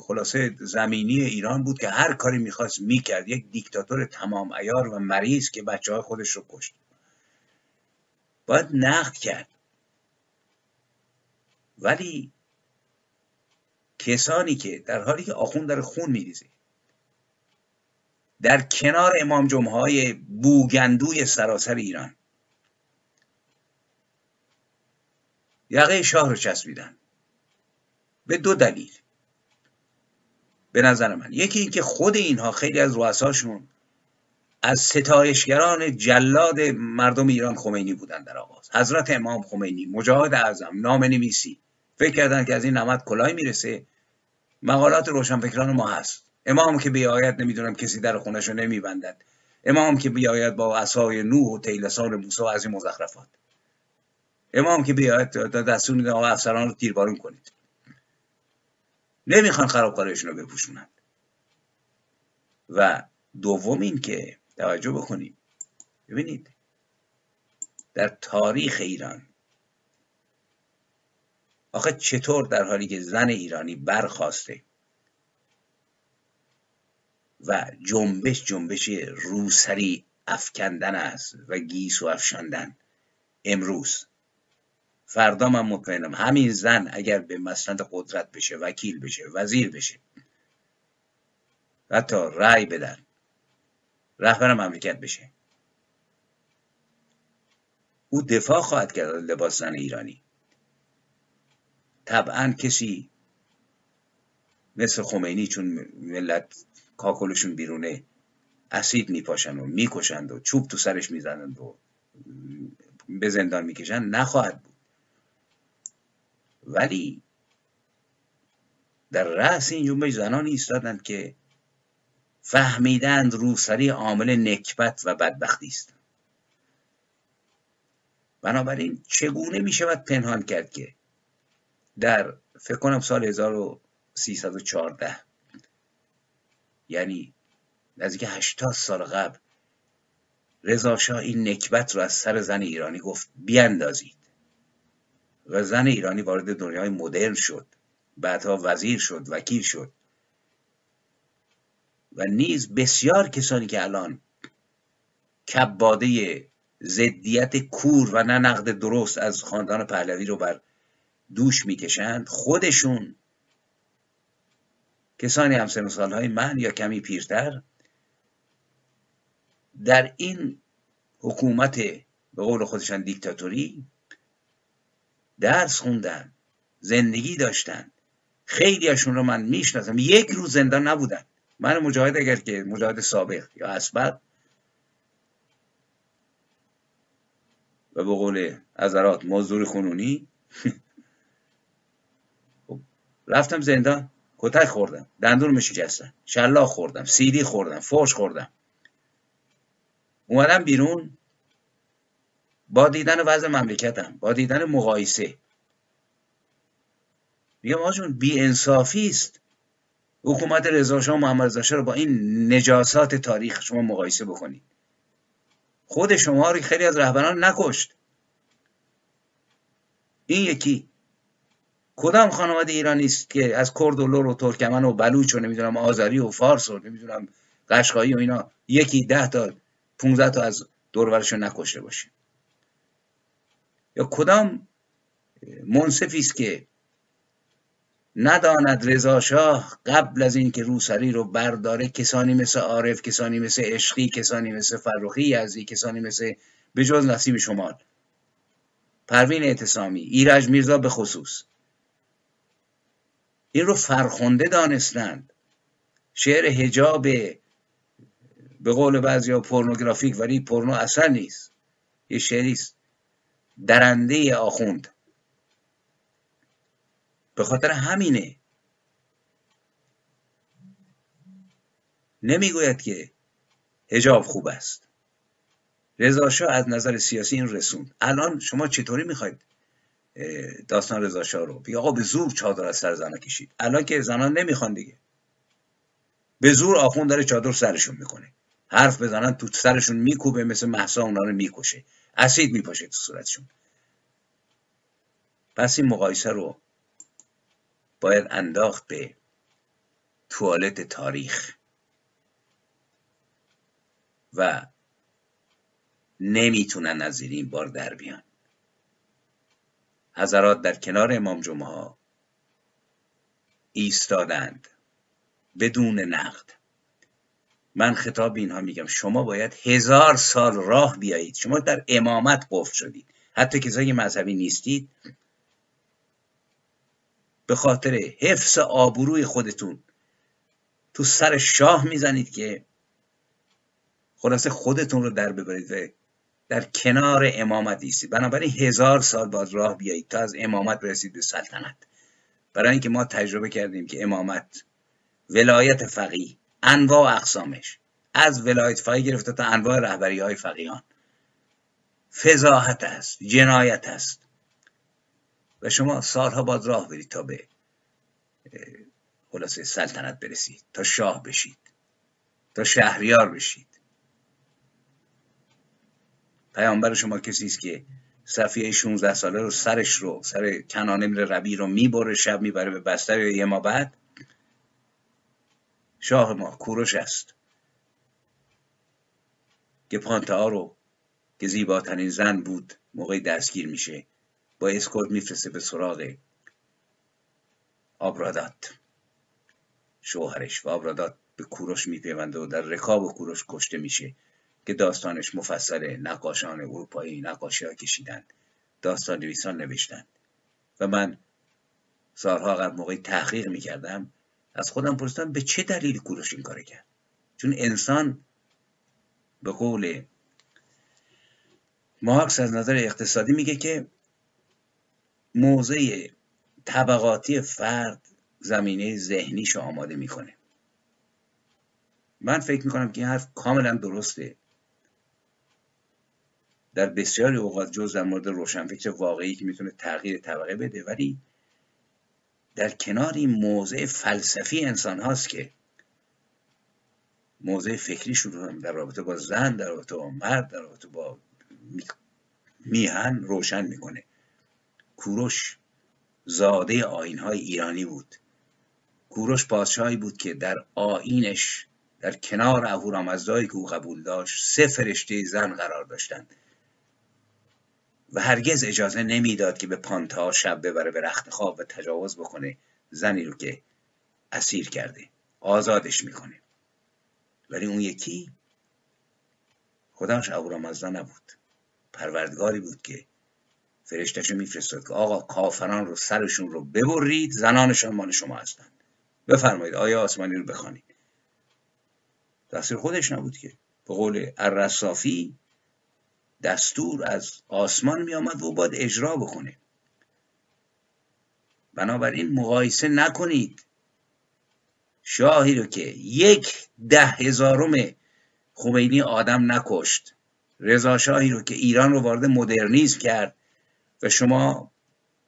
خلاصه زمینی ایران بود که هر کاری می‌خواست می‌کرد. یک دیکتاتور تمام ایار و مریض که بچه های خودش رو کشت. باید نقد کرد. ولی کسانی که در حالی که آخوند در خون میریزه در کنار امام جمعه های بوگندوی سراسر ایران یقه شاه رو چسبیدن. به دو دلیل. به نظر من. یکی اینکه خود اینها خیلی از رؤساشون از ستایشگران جلاد مردم ایران خمینی بودن در آغاز. حضرت امام خمینی مجاهد اعظم نام نویسی فکر کردن که از این نمد کلاه می‌رسه. مقالات روشنفکران ما هست. امام که بیاید نمی‌دونم کسی در خونش رو نمیبندد. امام که بیاید با عصای نوح و تیلسان موسی از این مزخرفات. امام که بیاید دستور میده آقا افسران رو تیربارون کنید. نمی‌خوان خرابکارشون رو بپوشونند و دوم این که توجه بکنید. ببینید در تاریخ ایران آخه چطور در حالی که زن ایرانی برخواسته و جنبش جنبش روسری افکندن است و گیس و افشاندن امروز فردا من مطمئنم همین زن اگر به مسند قدرت بشه وکیل بشه وزیر بشه حتی رأی بدن. رهبر مملکت بشه. او دفاع خواهد کرد لباس زن ایرانی. طبعا کسی مثل خمینی چون ملت کاکلشون بیرونه اسید میپاشن و می‌کشند و چوب تو سرش می‌زنند و به زندان می‌کشند نخواهد بود. ولی در رأس این جنبش زنانی ایستادند که فهمیدند روسری عامل نکبت و بدبختی است. بنابراین چگونه می شود پنهان کرد که در فکر کنم سال 1314 یعنی نزدیک 80 سال قبل رضا شاه این نکبت رو از سر زن ایرانی گفت بیاندازید. و زن ایرانی وارد دنیای مدرن شد. بعدها وزیر شد وکیل شد. و نیز بسیار کسانی که الان کباده زدیت کور و نه نقد درست از خاندان پهلوی رو بر دوش می‌کشند خودشون کسانی هم سالهای من یا کمی پیرتر در این حکومت به قول خودشان دیکتاتوری درس خوندن زندگی داشتن. خیلی هاشون رو من می‌شناسم. یک روز زندان نبودن. من مجاهد اگر که مجاهد سابق یا اسبق و به قول ازرات مزدور خونونی خب، رفتم زندان کتک خوردم دندون شکستن شلاق خوردم سیدی خوردم فوش خوردم. اومدم بیرون با دیدن وضع مملکتم با دیدن مقایسه. میگم آجون بی انصافی است. حکومت رضا شاه محمد رضا رو با این نجاسات تاریخ شما مقایسه بکنید. خود شما رو خیلی از رهبران نکشت. این یکی. کدام خانواده ایرانی است که از کرد و لور و ترکمن و بلوچ و نمی‌دونم آذری و فارس و نمی‌دونم قشقایی و اینا یکی ده تا 15 تا از دورورش نکشته باشه یا کدام منصفی است که نداند رضا شاه قبل از اینکه روسری رو برداره کسانی مثل عارف کسانی مثل عشقی کسانی مثل فرخی یزدی کسانی مثل به جز نصیب شمال. پروین اعتصامی ایرج میرزا به خصوص. این رو فرخنده دانستند. شعر هجاب به قول بعضی ها پورنوگرافیک ولی پورنو اصلا نیست. یه شعری است. درنده آخوند. به خاطر همینه. نمی‌گوید که هجاب خوب است. رضا از نظر سیاسی این رسوند. الان شما چطوری می‌خواید داستان رضا رو؟ بگی آقا به زور چادر از سر زنها کشید. الان که زنان نمی‌خوان دیگه. به زور آخوند داره چادر سرشون می‌کنه حرف بزنن تو سرشون میکوبه مثل محسا اونا رو می‌کشه. اسید میپاشه تو صورتشون. پس این مقایسه رو باید انداخت به توالت تاریخ و نمی‌تونن از این بار در بیان. حضرات در کنار امام جمعه ها ایستادند بدون نقد. من خطاب اینها میگم شما باید هزار سال راه بیایید شما در امامت قفل شدید. حتی کسایی مذهبی نیستید به خاطر حفظ آبروی خودتون تو سر شاه می‌زنید که خلاصه خودتون رو در ببرید و در کنار امامت ایستید. بنابراین هزار سال باز راه بیایید تا از امامت برسید به سلطنت. برای اینکه ما تجربه کردیم که امامت ولایت فقیه انواع اقسامش. از ولایت فقیه گرفته تا انواع رهبری های فقیهان. فضاحت است جنایت است. و شما سالها باز راه برید تا به خلاصه سلطنت برسید تا شاه بشید تا شهریار بشید. پیامبر شما کسی است که صفیه 16 ساله رو سرش رو سر کنانه میره ربی رو می‌بره شب می‌بره به بستر یه ما بعد؟ شاه ما کوروش است. که پانتا رو که زیباترین زن بود موقع دستگیر میشه. با اسکورت میفرسته به سراغ آبرادات شوهرش و آبرادات به کوروش میپیونده و در رکاب کوروش کشته میشه که داستانش مفصل نقاشان اروپایی نقاشی ها کشیدن داستان نویسان نوشتن. و من سالها قبل موقعی تحقیق می‌کردم از خودم پرسیدم به چه دلیل کوروش این کار کرد؟ چون انسان به قول مارکس از نظر اقتصادی میگه که موضع طبقاتی فرد زمینه ذهنیش آماده می‌کنه. من فکر می‌کنم که این حرف کاملا درسته. در بسیاری اوقات جز در مورد روشنفکر واقعی که می‌تونه تغییر طبقه بده ولی در کنار این موضع فلسفی انسان هاست که موضع فکری شروع در رابطه با زن در رابطه با مرد در رابطه با میهن روشن می‌کنه. کوروش زاده آین های ایرانی بود. کوروش پادشاهی بود که در آینش در کنار اهورامزدایی که او قبول داشت سه فرشته زن قرار داشتند. و هرگز اجازه نمی‌داد که به پانتا شب ببره به رخت خواب و تجاوز بکنه زنی رو که اسیر کرده آزادش می‌کنه. ولی اون یکی خداش اهورامزدا نبود. پروردگاری بود که فرشتشو میفرستاد که آقا کافران رو سرشون رو ببرید زنانشان مال شما هستند بفرمایید آیا آسمانی رو بخوانید. دستور خودش نبود که. به قول الرصافی دستور از آسمان می آمد و باید اجرا بکنه. بنابراین مقایسه نکنید. شاهی رو که یک ده هزارم خمینی آدم نکشت. رضا شاهی رو که ایران رو وارد مدرنیزم کرد. و شما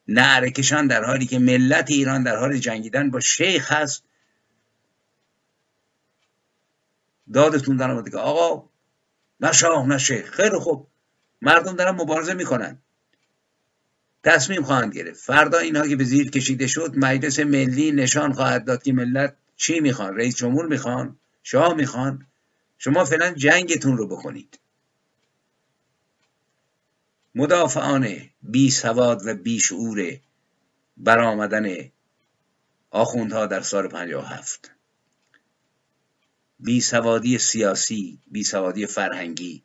نعرکشان در حالی که ملت ایران در حال جنگیدن با شیخ هست. دادتون دارم که آقا نه شاه نه شیخ. خیلی خوب. مردم دارن مبارزه می‌کنن. تصمیم خواهند گرفت. فردا اینها که به زیر کشیده شد مجلس ملی نشان خواهد داد که ملت چی می‌خوان؟ رئیس جمهور می‌خوان؟ شاه می‌خوان؟ شما فعلا جنگتون رو بکنید. مدافعان بی سواد و بی شعور برآمدن آخوندها در سال 57 بی سوادی سیاسی بی سوادی فرهنگی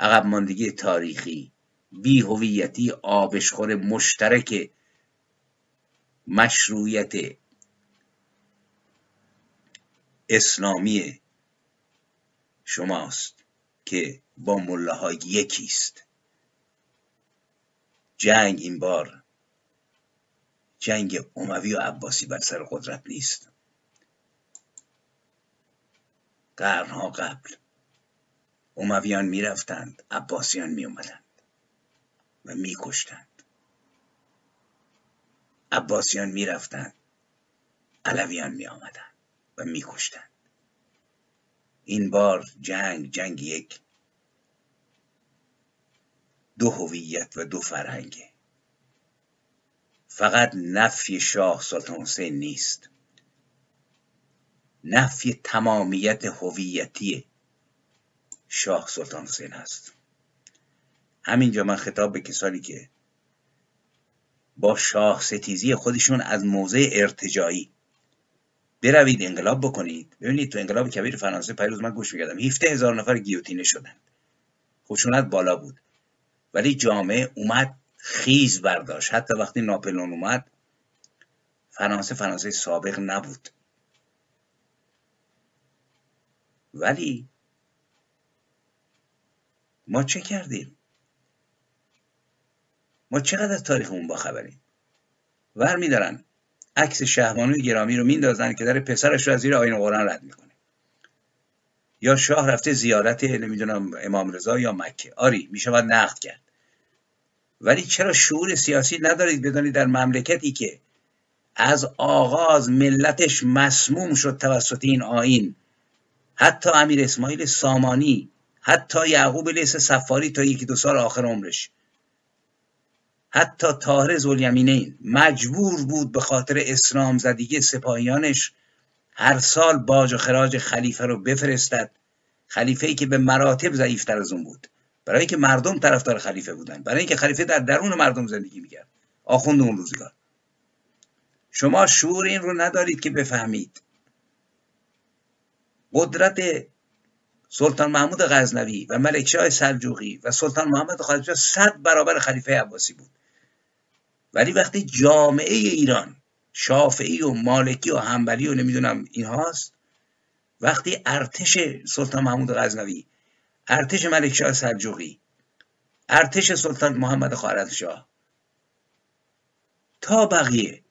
عقب ماندگی تاریخی بی هویتی آبشخور مشترک مشروعیت اسلامی شماست که با مله یکیست. جنگ این بار. جنگ اموی و عباسی بر سر قدرت نیست. قرنها قبل امویان می‌رفتند عباسیان میومدند و میکشتند. عباسیان می‌رفتند علویان میآمدند و میکشتند. این بار جنگ جنگ یک دو هویت و دو فرهنگه فقط نفی شاه سلطان حسین نیست. نفی تمامیت هویتی شاه سلطان حسین هست. همینجا من خطاب به کسانی که با شاه ستیزی خودشون از موضع ارتجایی بروید انقلاب بکنید. ببینید تو انقلاب کبیر فرانسه پیروز من گوش می‌کردم. 17 هزار نفر گیوتینه شدند. خشونت بالا بود. ولی جامعه اومد خیز برداشت. حتی وقتی ناپلون اومد فرانسه فرانسه سابق نبود. ولی ما چه کردیم؟ ما چقدر از تاریخمون با خبریم ور میدارن. عکس شهبانوی گرامی رو میندازن که در پسرش رو از زیر آین قرآن رد می‌کنه. یا شاه رفته زیارت نمی‌دونم امام رضا یا مکه. آری می‌شود نقد کرد. ولی چرا شعور سیاسی ندارید بدانید در مملکتی که از آغاز ملتش مسموم شد توسط این آین حتی امیر اسماعیل سامانی حتی یعقوب لیس سفاری تا یکی دو سال آخر عمرش. حتی طاهر زولیمینین مجبور بود به خاطر اسلام زدگی سپاهیانش هر سال باج و خراج خلیفه رو بفرستد. خلیفه ای که به مراتب ضعیفتر از اون بود. برای اینکه مردم طرفدار خلیفه بودن. برای اینکه خلیفه در درون مردم زندگی می‌کرد. آخوند اون روزگار. شما شعور این رو ندارید که بفهمید. قدرت سلطان محمود غزنوی و ملکشاه سلجوقی و سلطان محمد خارجه صد برابر خلیفه عباسی بود. ولی وقتی جامعه ایران شافعی و مالکی و همبلی و نمی‌دونم این هاست. وقتی ارتش سلطان محمود غزنوی ارتش ملکشاه سلجوقی ارتش سلطان محمد خوارزمشاه تا بقیه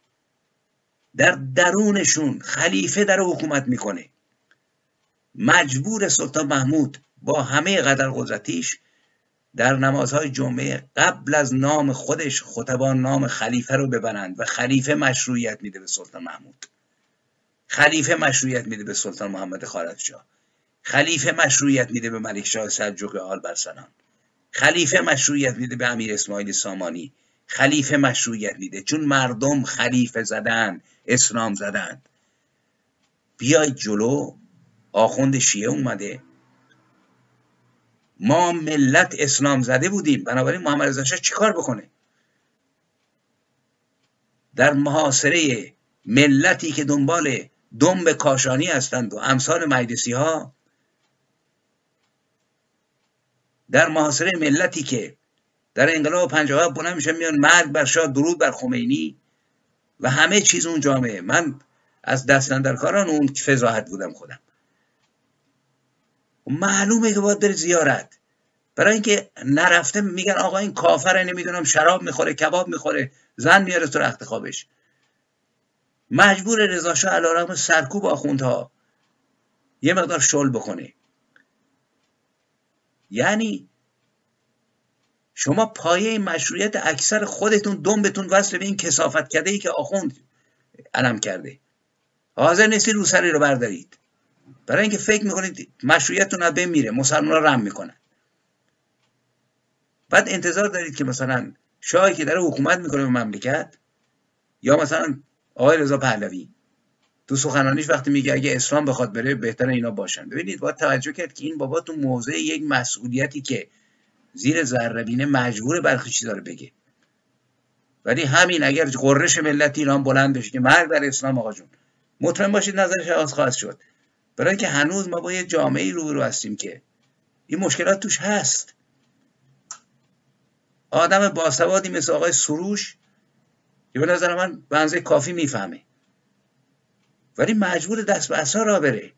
در درونشون خلیفه در حکومت می‌کنه. مجبور سلطان محمود با همه قدر قدرتیش در نمازهای جمعه قبل از نام خودش خطبان نام خلیفه رو ببرند و خلیفه مشروعیت میده به سلطان محمود. خلیفه مشروعیت میده به سلطان محمد خارزشاه خلیفه مشروعیت میده به ملک شاه سلجوق آل برسنان خلیفه مشروعیت میده به امیر اسماعیل سامانی. خلیفه مشروعیت میده. چون مردم خلیفه زدن اسلام زدند بیاید جلو آخوند شیعه اومده. ما ملت اسلام زده بودیم. بنابراین محمد رضا شاه چیکار بکنه؟ در محاصره ملتی که دنبال دنب کاشانی هستند و امثال مجلسی ها در محاصره ملتی که در انقلاب 57 بلند میشن میان مرگ بر شاه درود بر خمینی و همه چیز اون جامعه. من از دستندرکاران اون فضاحت بودم خودم. معلومه که باید بره زیارت. برای اینکه نرفته میگن آقا این کافره نمی‌دونم شراب می‌خوره کباب می‌خوره زن میاره تو رخت خوابش. مجبور رضا شاه علیرغم سرکوب آخوندها. یه مقدار شل بکنه. یعنی شما پایه مشروعیت اکثر خودتون دنبتون وصل به این کسافت کرده ای که آخوند علم کرده. حاضر نیستی روسری رو بردارید. برای اینکه فکر می‌کنید مشروعیتتون از بین میره مسلمان رم می‌کنن. بعد انتظار دارید که مثلا شاهی که داره حکومت می‌کنه به مملکت یا مثلا آقای رضا پهلوی. تو سخنانیش وقتی میگه اگه اسلام بخواد بره بهتر اینا باشن. ببینید باید توجه کرد که این بابا تو موضع یک مسئولیتی که زیر ذربینه مجبور برخی چیزا رو بگه. ولی همین اگر قررش ملت ایران بلند بشه که مرگ در اسلام آقا جون. مطمئن باشید نظرش آز خواهد شد. برای اینکه هنوز ما با یه جامعه رو هستیم که این مشکلات توش هست. آدم باسوادی مثل آقای سروش که به نظر من بنزه کافی می‌فهمه. ولی مجبور دست به اصلا را بره.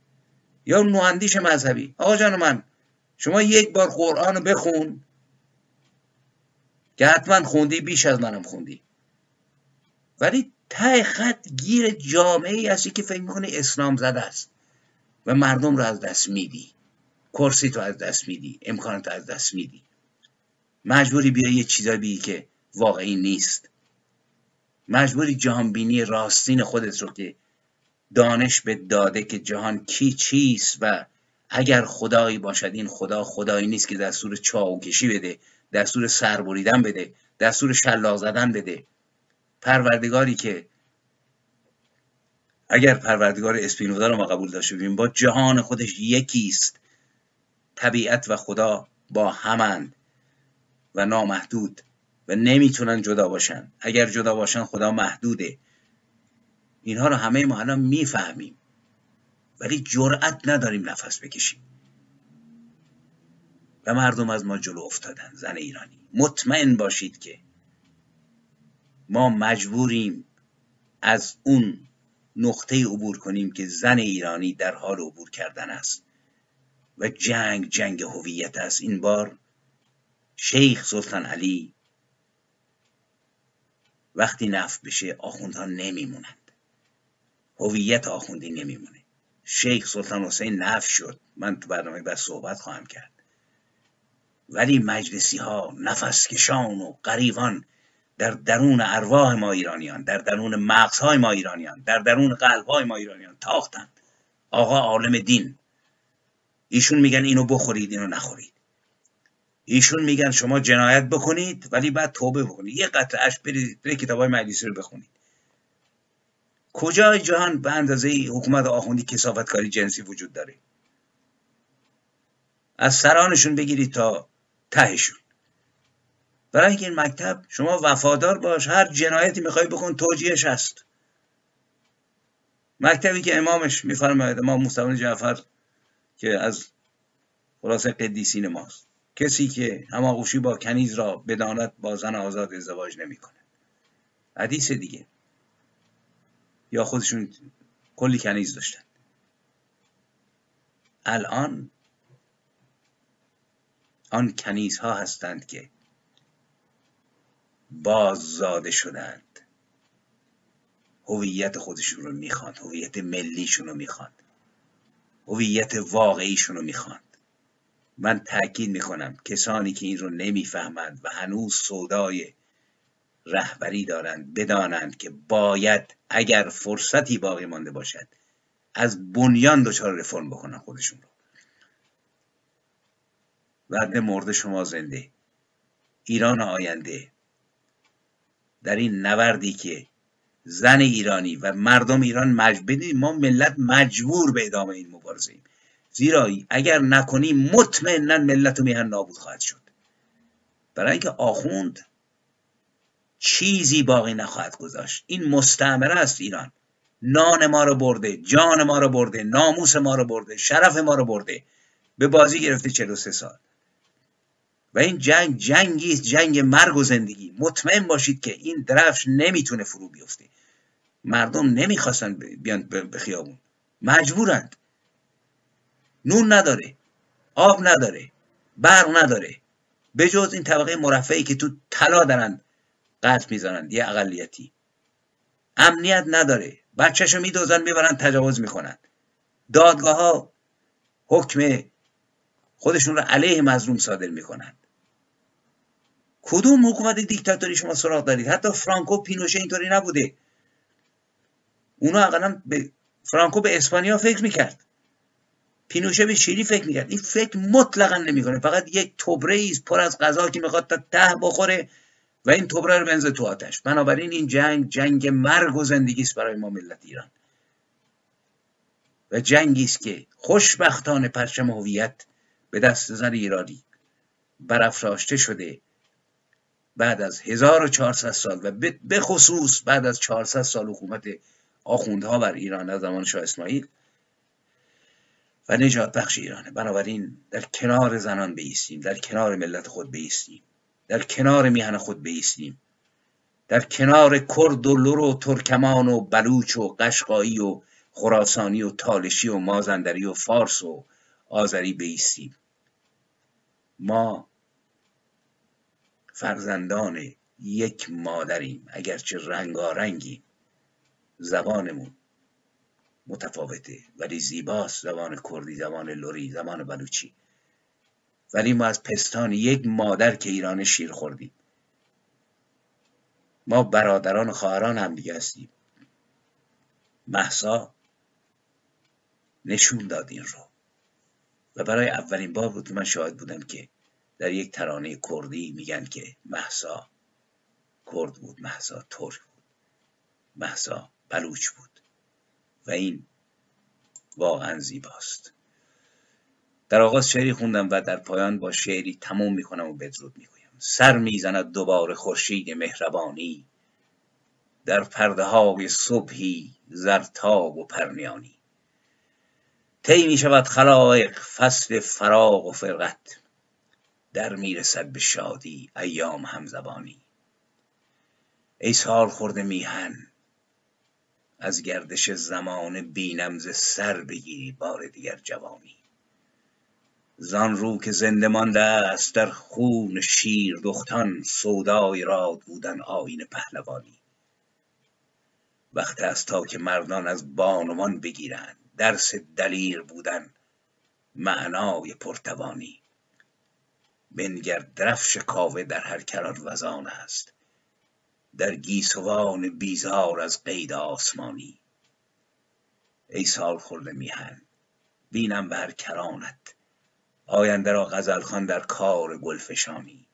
یا نواندیش مذهبی. آقا جان من شما یک بار قرآن رو بخون. که حتما خوندی بیش از منم خوندی. ولی ته خط گیر جامعه ای هستی که فکر می‌کنه اسلام زده است. و مردم رو از دست میدی. کرسی تو از دست میدی. امکانات از دست میدی. مجبوری بیا یه چیزا بی که واقعی نیست. مجبوری جهانبینی راستین خودت رو که دانش به داده که جهان کی چیست و اگر خدایی باشد این خدا خدایی نیست که دستور چاو کشی بده دستور سربریدن بده دستور شلاق زدن بده. پروردگاری که اگر پروردگار اسپینوزا رو ما قبول داشته بودیم با جهان خودش یکیست طبیعت و خدا با همند و نامحدود و نمی‌تونن جدا باشن. اگر جدا باشن خدا محدوده. اینها رو همه ما الان می‌فهمیم. ولی جرأت نداریم نفس بکشیم. و مردم از ما جلو افتادن زن ایرانی. مطمئن باشید که ما مجبوریم از اون نقطه عبور کنیم که زن ایرانی در حال عبور کردن است. و جنگ جنگ هویت است. این بار شیخ سلطان علی وقتی نفت بشه آخوندها نمیمونند. هویت آخوندی نمیمونه. شیخ سلطان حسین نف شد. من تو برنامه بعد صحبت خواهم کرد. ولی مجلسی ها نفس کشان و قریبان در درون ارواح ما ایرانیان در درون مغزهای ما ایرانیان در درون قلبهای ما ایرانیان تاختند. آقا عالم دین ایشون میگن اینو بخورید اینو نخورید. ایشون میگن شما جنایت بکنید ولی بعد توبه بکنید. یه قطعه اش برید برید کتاب های مجلسی رو بخونید. کجای جهان به اندازه حکومت آخوندی کسافتکاری جنسی وجود داره؟ از سرانشون بگیرید تا تهشون. برای این مکتب شما وفادار باش هر جنایتی می‌خوای بکن توجیهش هست. مکتبی که امامش میفرماید امام موسی جعفر که از خلاصه قدیسین ماست. کسی که هماغوشی با کنیز را بداند با زن آزاد ازدواج نمی‌کنه. حدیث دیگه. یا خودشون کلی کنیز داشتن. الان آن کنیز ها هستند که باززاده شدند. هویت خودشون رو می‌خواند هویت ملیشون رو می‌خواند هویت واقعیشون رو می‌خواند. من تاکید می‌کنم کسانی که این رو نمی‌فهمند و هنوز سودای رهبری دارند بدانند که باید اگر فرصتی باقی مانده باشد از بنیان دچار رفرم بکنن خودشون رو. بعد مرد شما زنده. ایران آینده. در این نوردی که زن ایرانی و مردم ایران مجبور ما ملت مجبور به ادامه این مبارزه ایم. زیرا اگر نکنیم مطمئنا ملت و میهن نابود خواهد شد. برای اینکه آخوند چیزی باقی نخواهد گذاشت. این مستعمره است ایران. نان ما رو برده جان ما رو برده ناموس ما رو برده شرف ما رو برده. به بازی گرفته 43 سال. و این جنگ جنگی جنگ مرگ و زندگی. مطمئن باشید که این درفش نمی‌تونه فرو بیفته. مردم نمی‌خواستن بیان به خیابون. مجبورند. نون نداره آب نداره برق نداره. به جز این طبقه مرفعی که تو طلا دارن قطع می‌زنند یه اقلیتی. امنیت نداره. بچهشو میدوزن می‌برن تجاوز می‌کنن. دادگاه ها حکم خودشون رو علیه مظلوم صادر می‌کنن. کدوم حکومت دیکتاتوری شما سراغ دارید؟ حتی فرانکو پینوشه اینطوری نبوده. اونا اقلا به فرانکو به اسپانیا فکر می‌کرد. پینوشه به شیلی فکر می‌کرد. این فکر مطلقا نمی‌کنه. فقط یک تبره پر از غذا که می‌خواد تا ته بخوره و این تبره رو بنزه تو آتش. بنابراین این جنگ جنگ مرگ و زندگی است برای ما ملت ایران. و جنگی است که خوشبختانه پرچم هویت به دست زن ایرانی برافراشته شده. بعد از 1400 سال و به خصوص بعد از 400 سال حکومت آخوندها بر ایران از زمان شاه اسماعیل و نجات بخش ایرانه. بنابراین در کنار زنان بیستیم در کنار ملت خود بیستیم در کنار میهن خود بیستیم در کنار کرد و لور و ترکمان و بلوچ و قشقایی و خراسانی و تالشی و مازندری و فارس و آذری بیستیم. ما فرزندان یک مادریم. اگرچه رنگارنگیم. زبانمون متفاوته. ولی زیباست زبان کردی زبان لوری زبان بلوچی. ولی ما از پستان یک مادر که ایران شیر خوردیم. ما برادران و خواهران هم دیگه هستیم. محسا نشون داد این رو. و برای اولین بار بود که من شاهد بودم که در یک ترانه کردی میگن که محسا کرد بود محسا ترک بود محسا بلوچ بود و این واقعا زیباست. در آغاز شعری خوندم و در پایان با شعری تموم می‌کنم و بدرود می‌گویم. سر می‌زند دوباره خورشید مهربانی در پرده های صبحی زرتاب و پرنیانی. طی می شود خلایق فصل فراغ و فرقت. در می‌رسد به شادی ایام همزبانی. ای سال خورده میهن از گردش زمان بینم ز سر بگیری بار دیگر جوانی. زان رو که زنده مانده است در خون شیر دختان سودای راد بودن آیین پهلوانی. وقت است تا که مردان از بانوان بگیرند درس دلیر بودن معنای پرتوانی. بنگر درفش کاوه در هر کران وزان است. در گیسوان بیزار از قید آسمانی. ای سال خورده میهن بینم بر کرانت. آینده را غزل در کار گلفشانی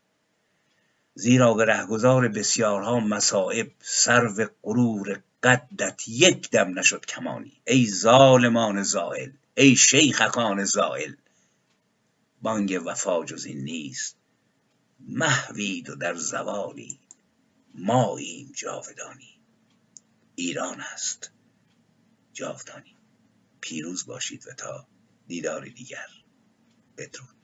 زیرا به رهگذار بسیارها مصائب سرو غرور قدت یک دم نشد کمانی. ای ظالمان زائل ای شیخکان زائل. بانگ وفا جز این نیست. محوید و در زوالی ماییم جاودانی. ایران است. جاودانی. پیروز باشید و تا دیدار دیگر. بدرود.